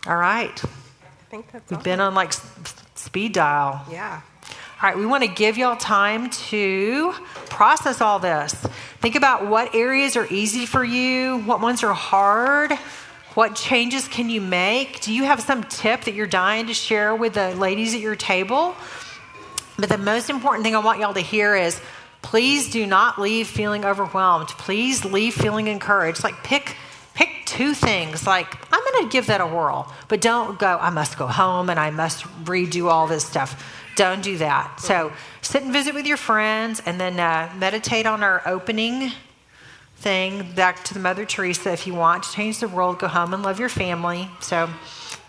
All right. I think that's We've awesome. been on like speed dial. Yeah. All right, we want to give y'all time to process all this. Think about what areas are easy for you, what ones are hard, what changes can you make? Do you have some tip that you're dying to share with the ladies at your table? But the most important thing I want y'all to hear is please do not leave feeling overwhelmed. Please leave feeling encouraged. Like pick pick two things. Like I'm going to give that a whirl, but don't go I must go home and I must redo all this stuff. Don't do that. So sit and visit with your friends and then uh, meditate on our opening thing back to the Mother Teresa. If you want to change the world, go home and love your family. So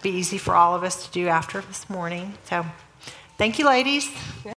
be easy for all of us to do after this morning. So Thank you, ladies.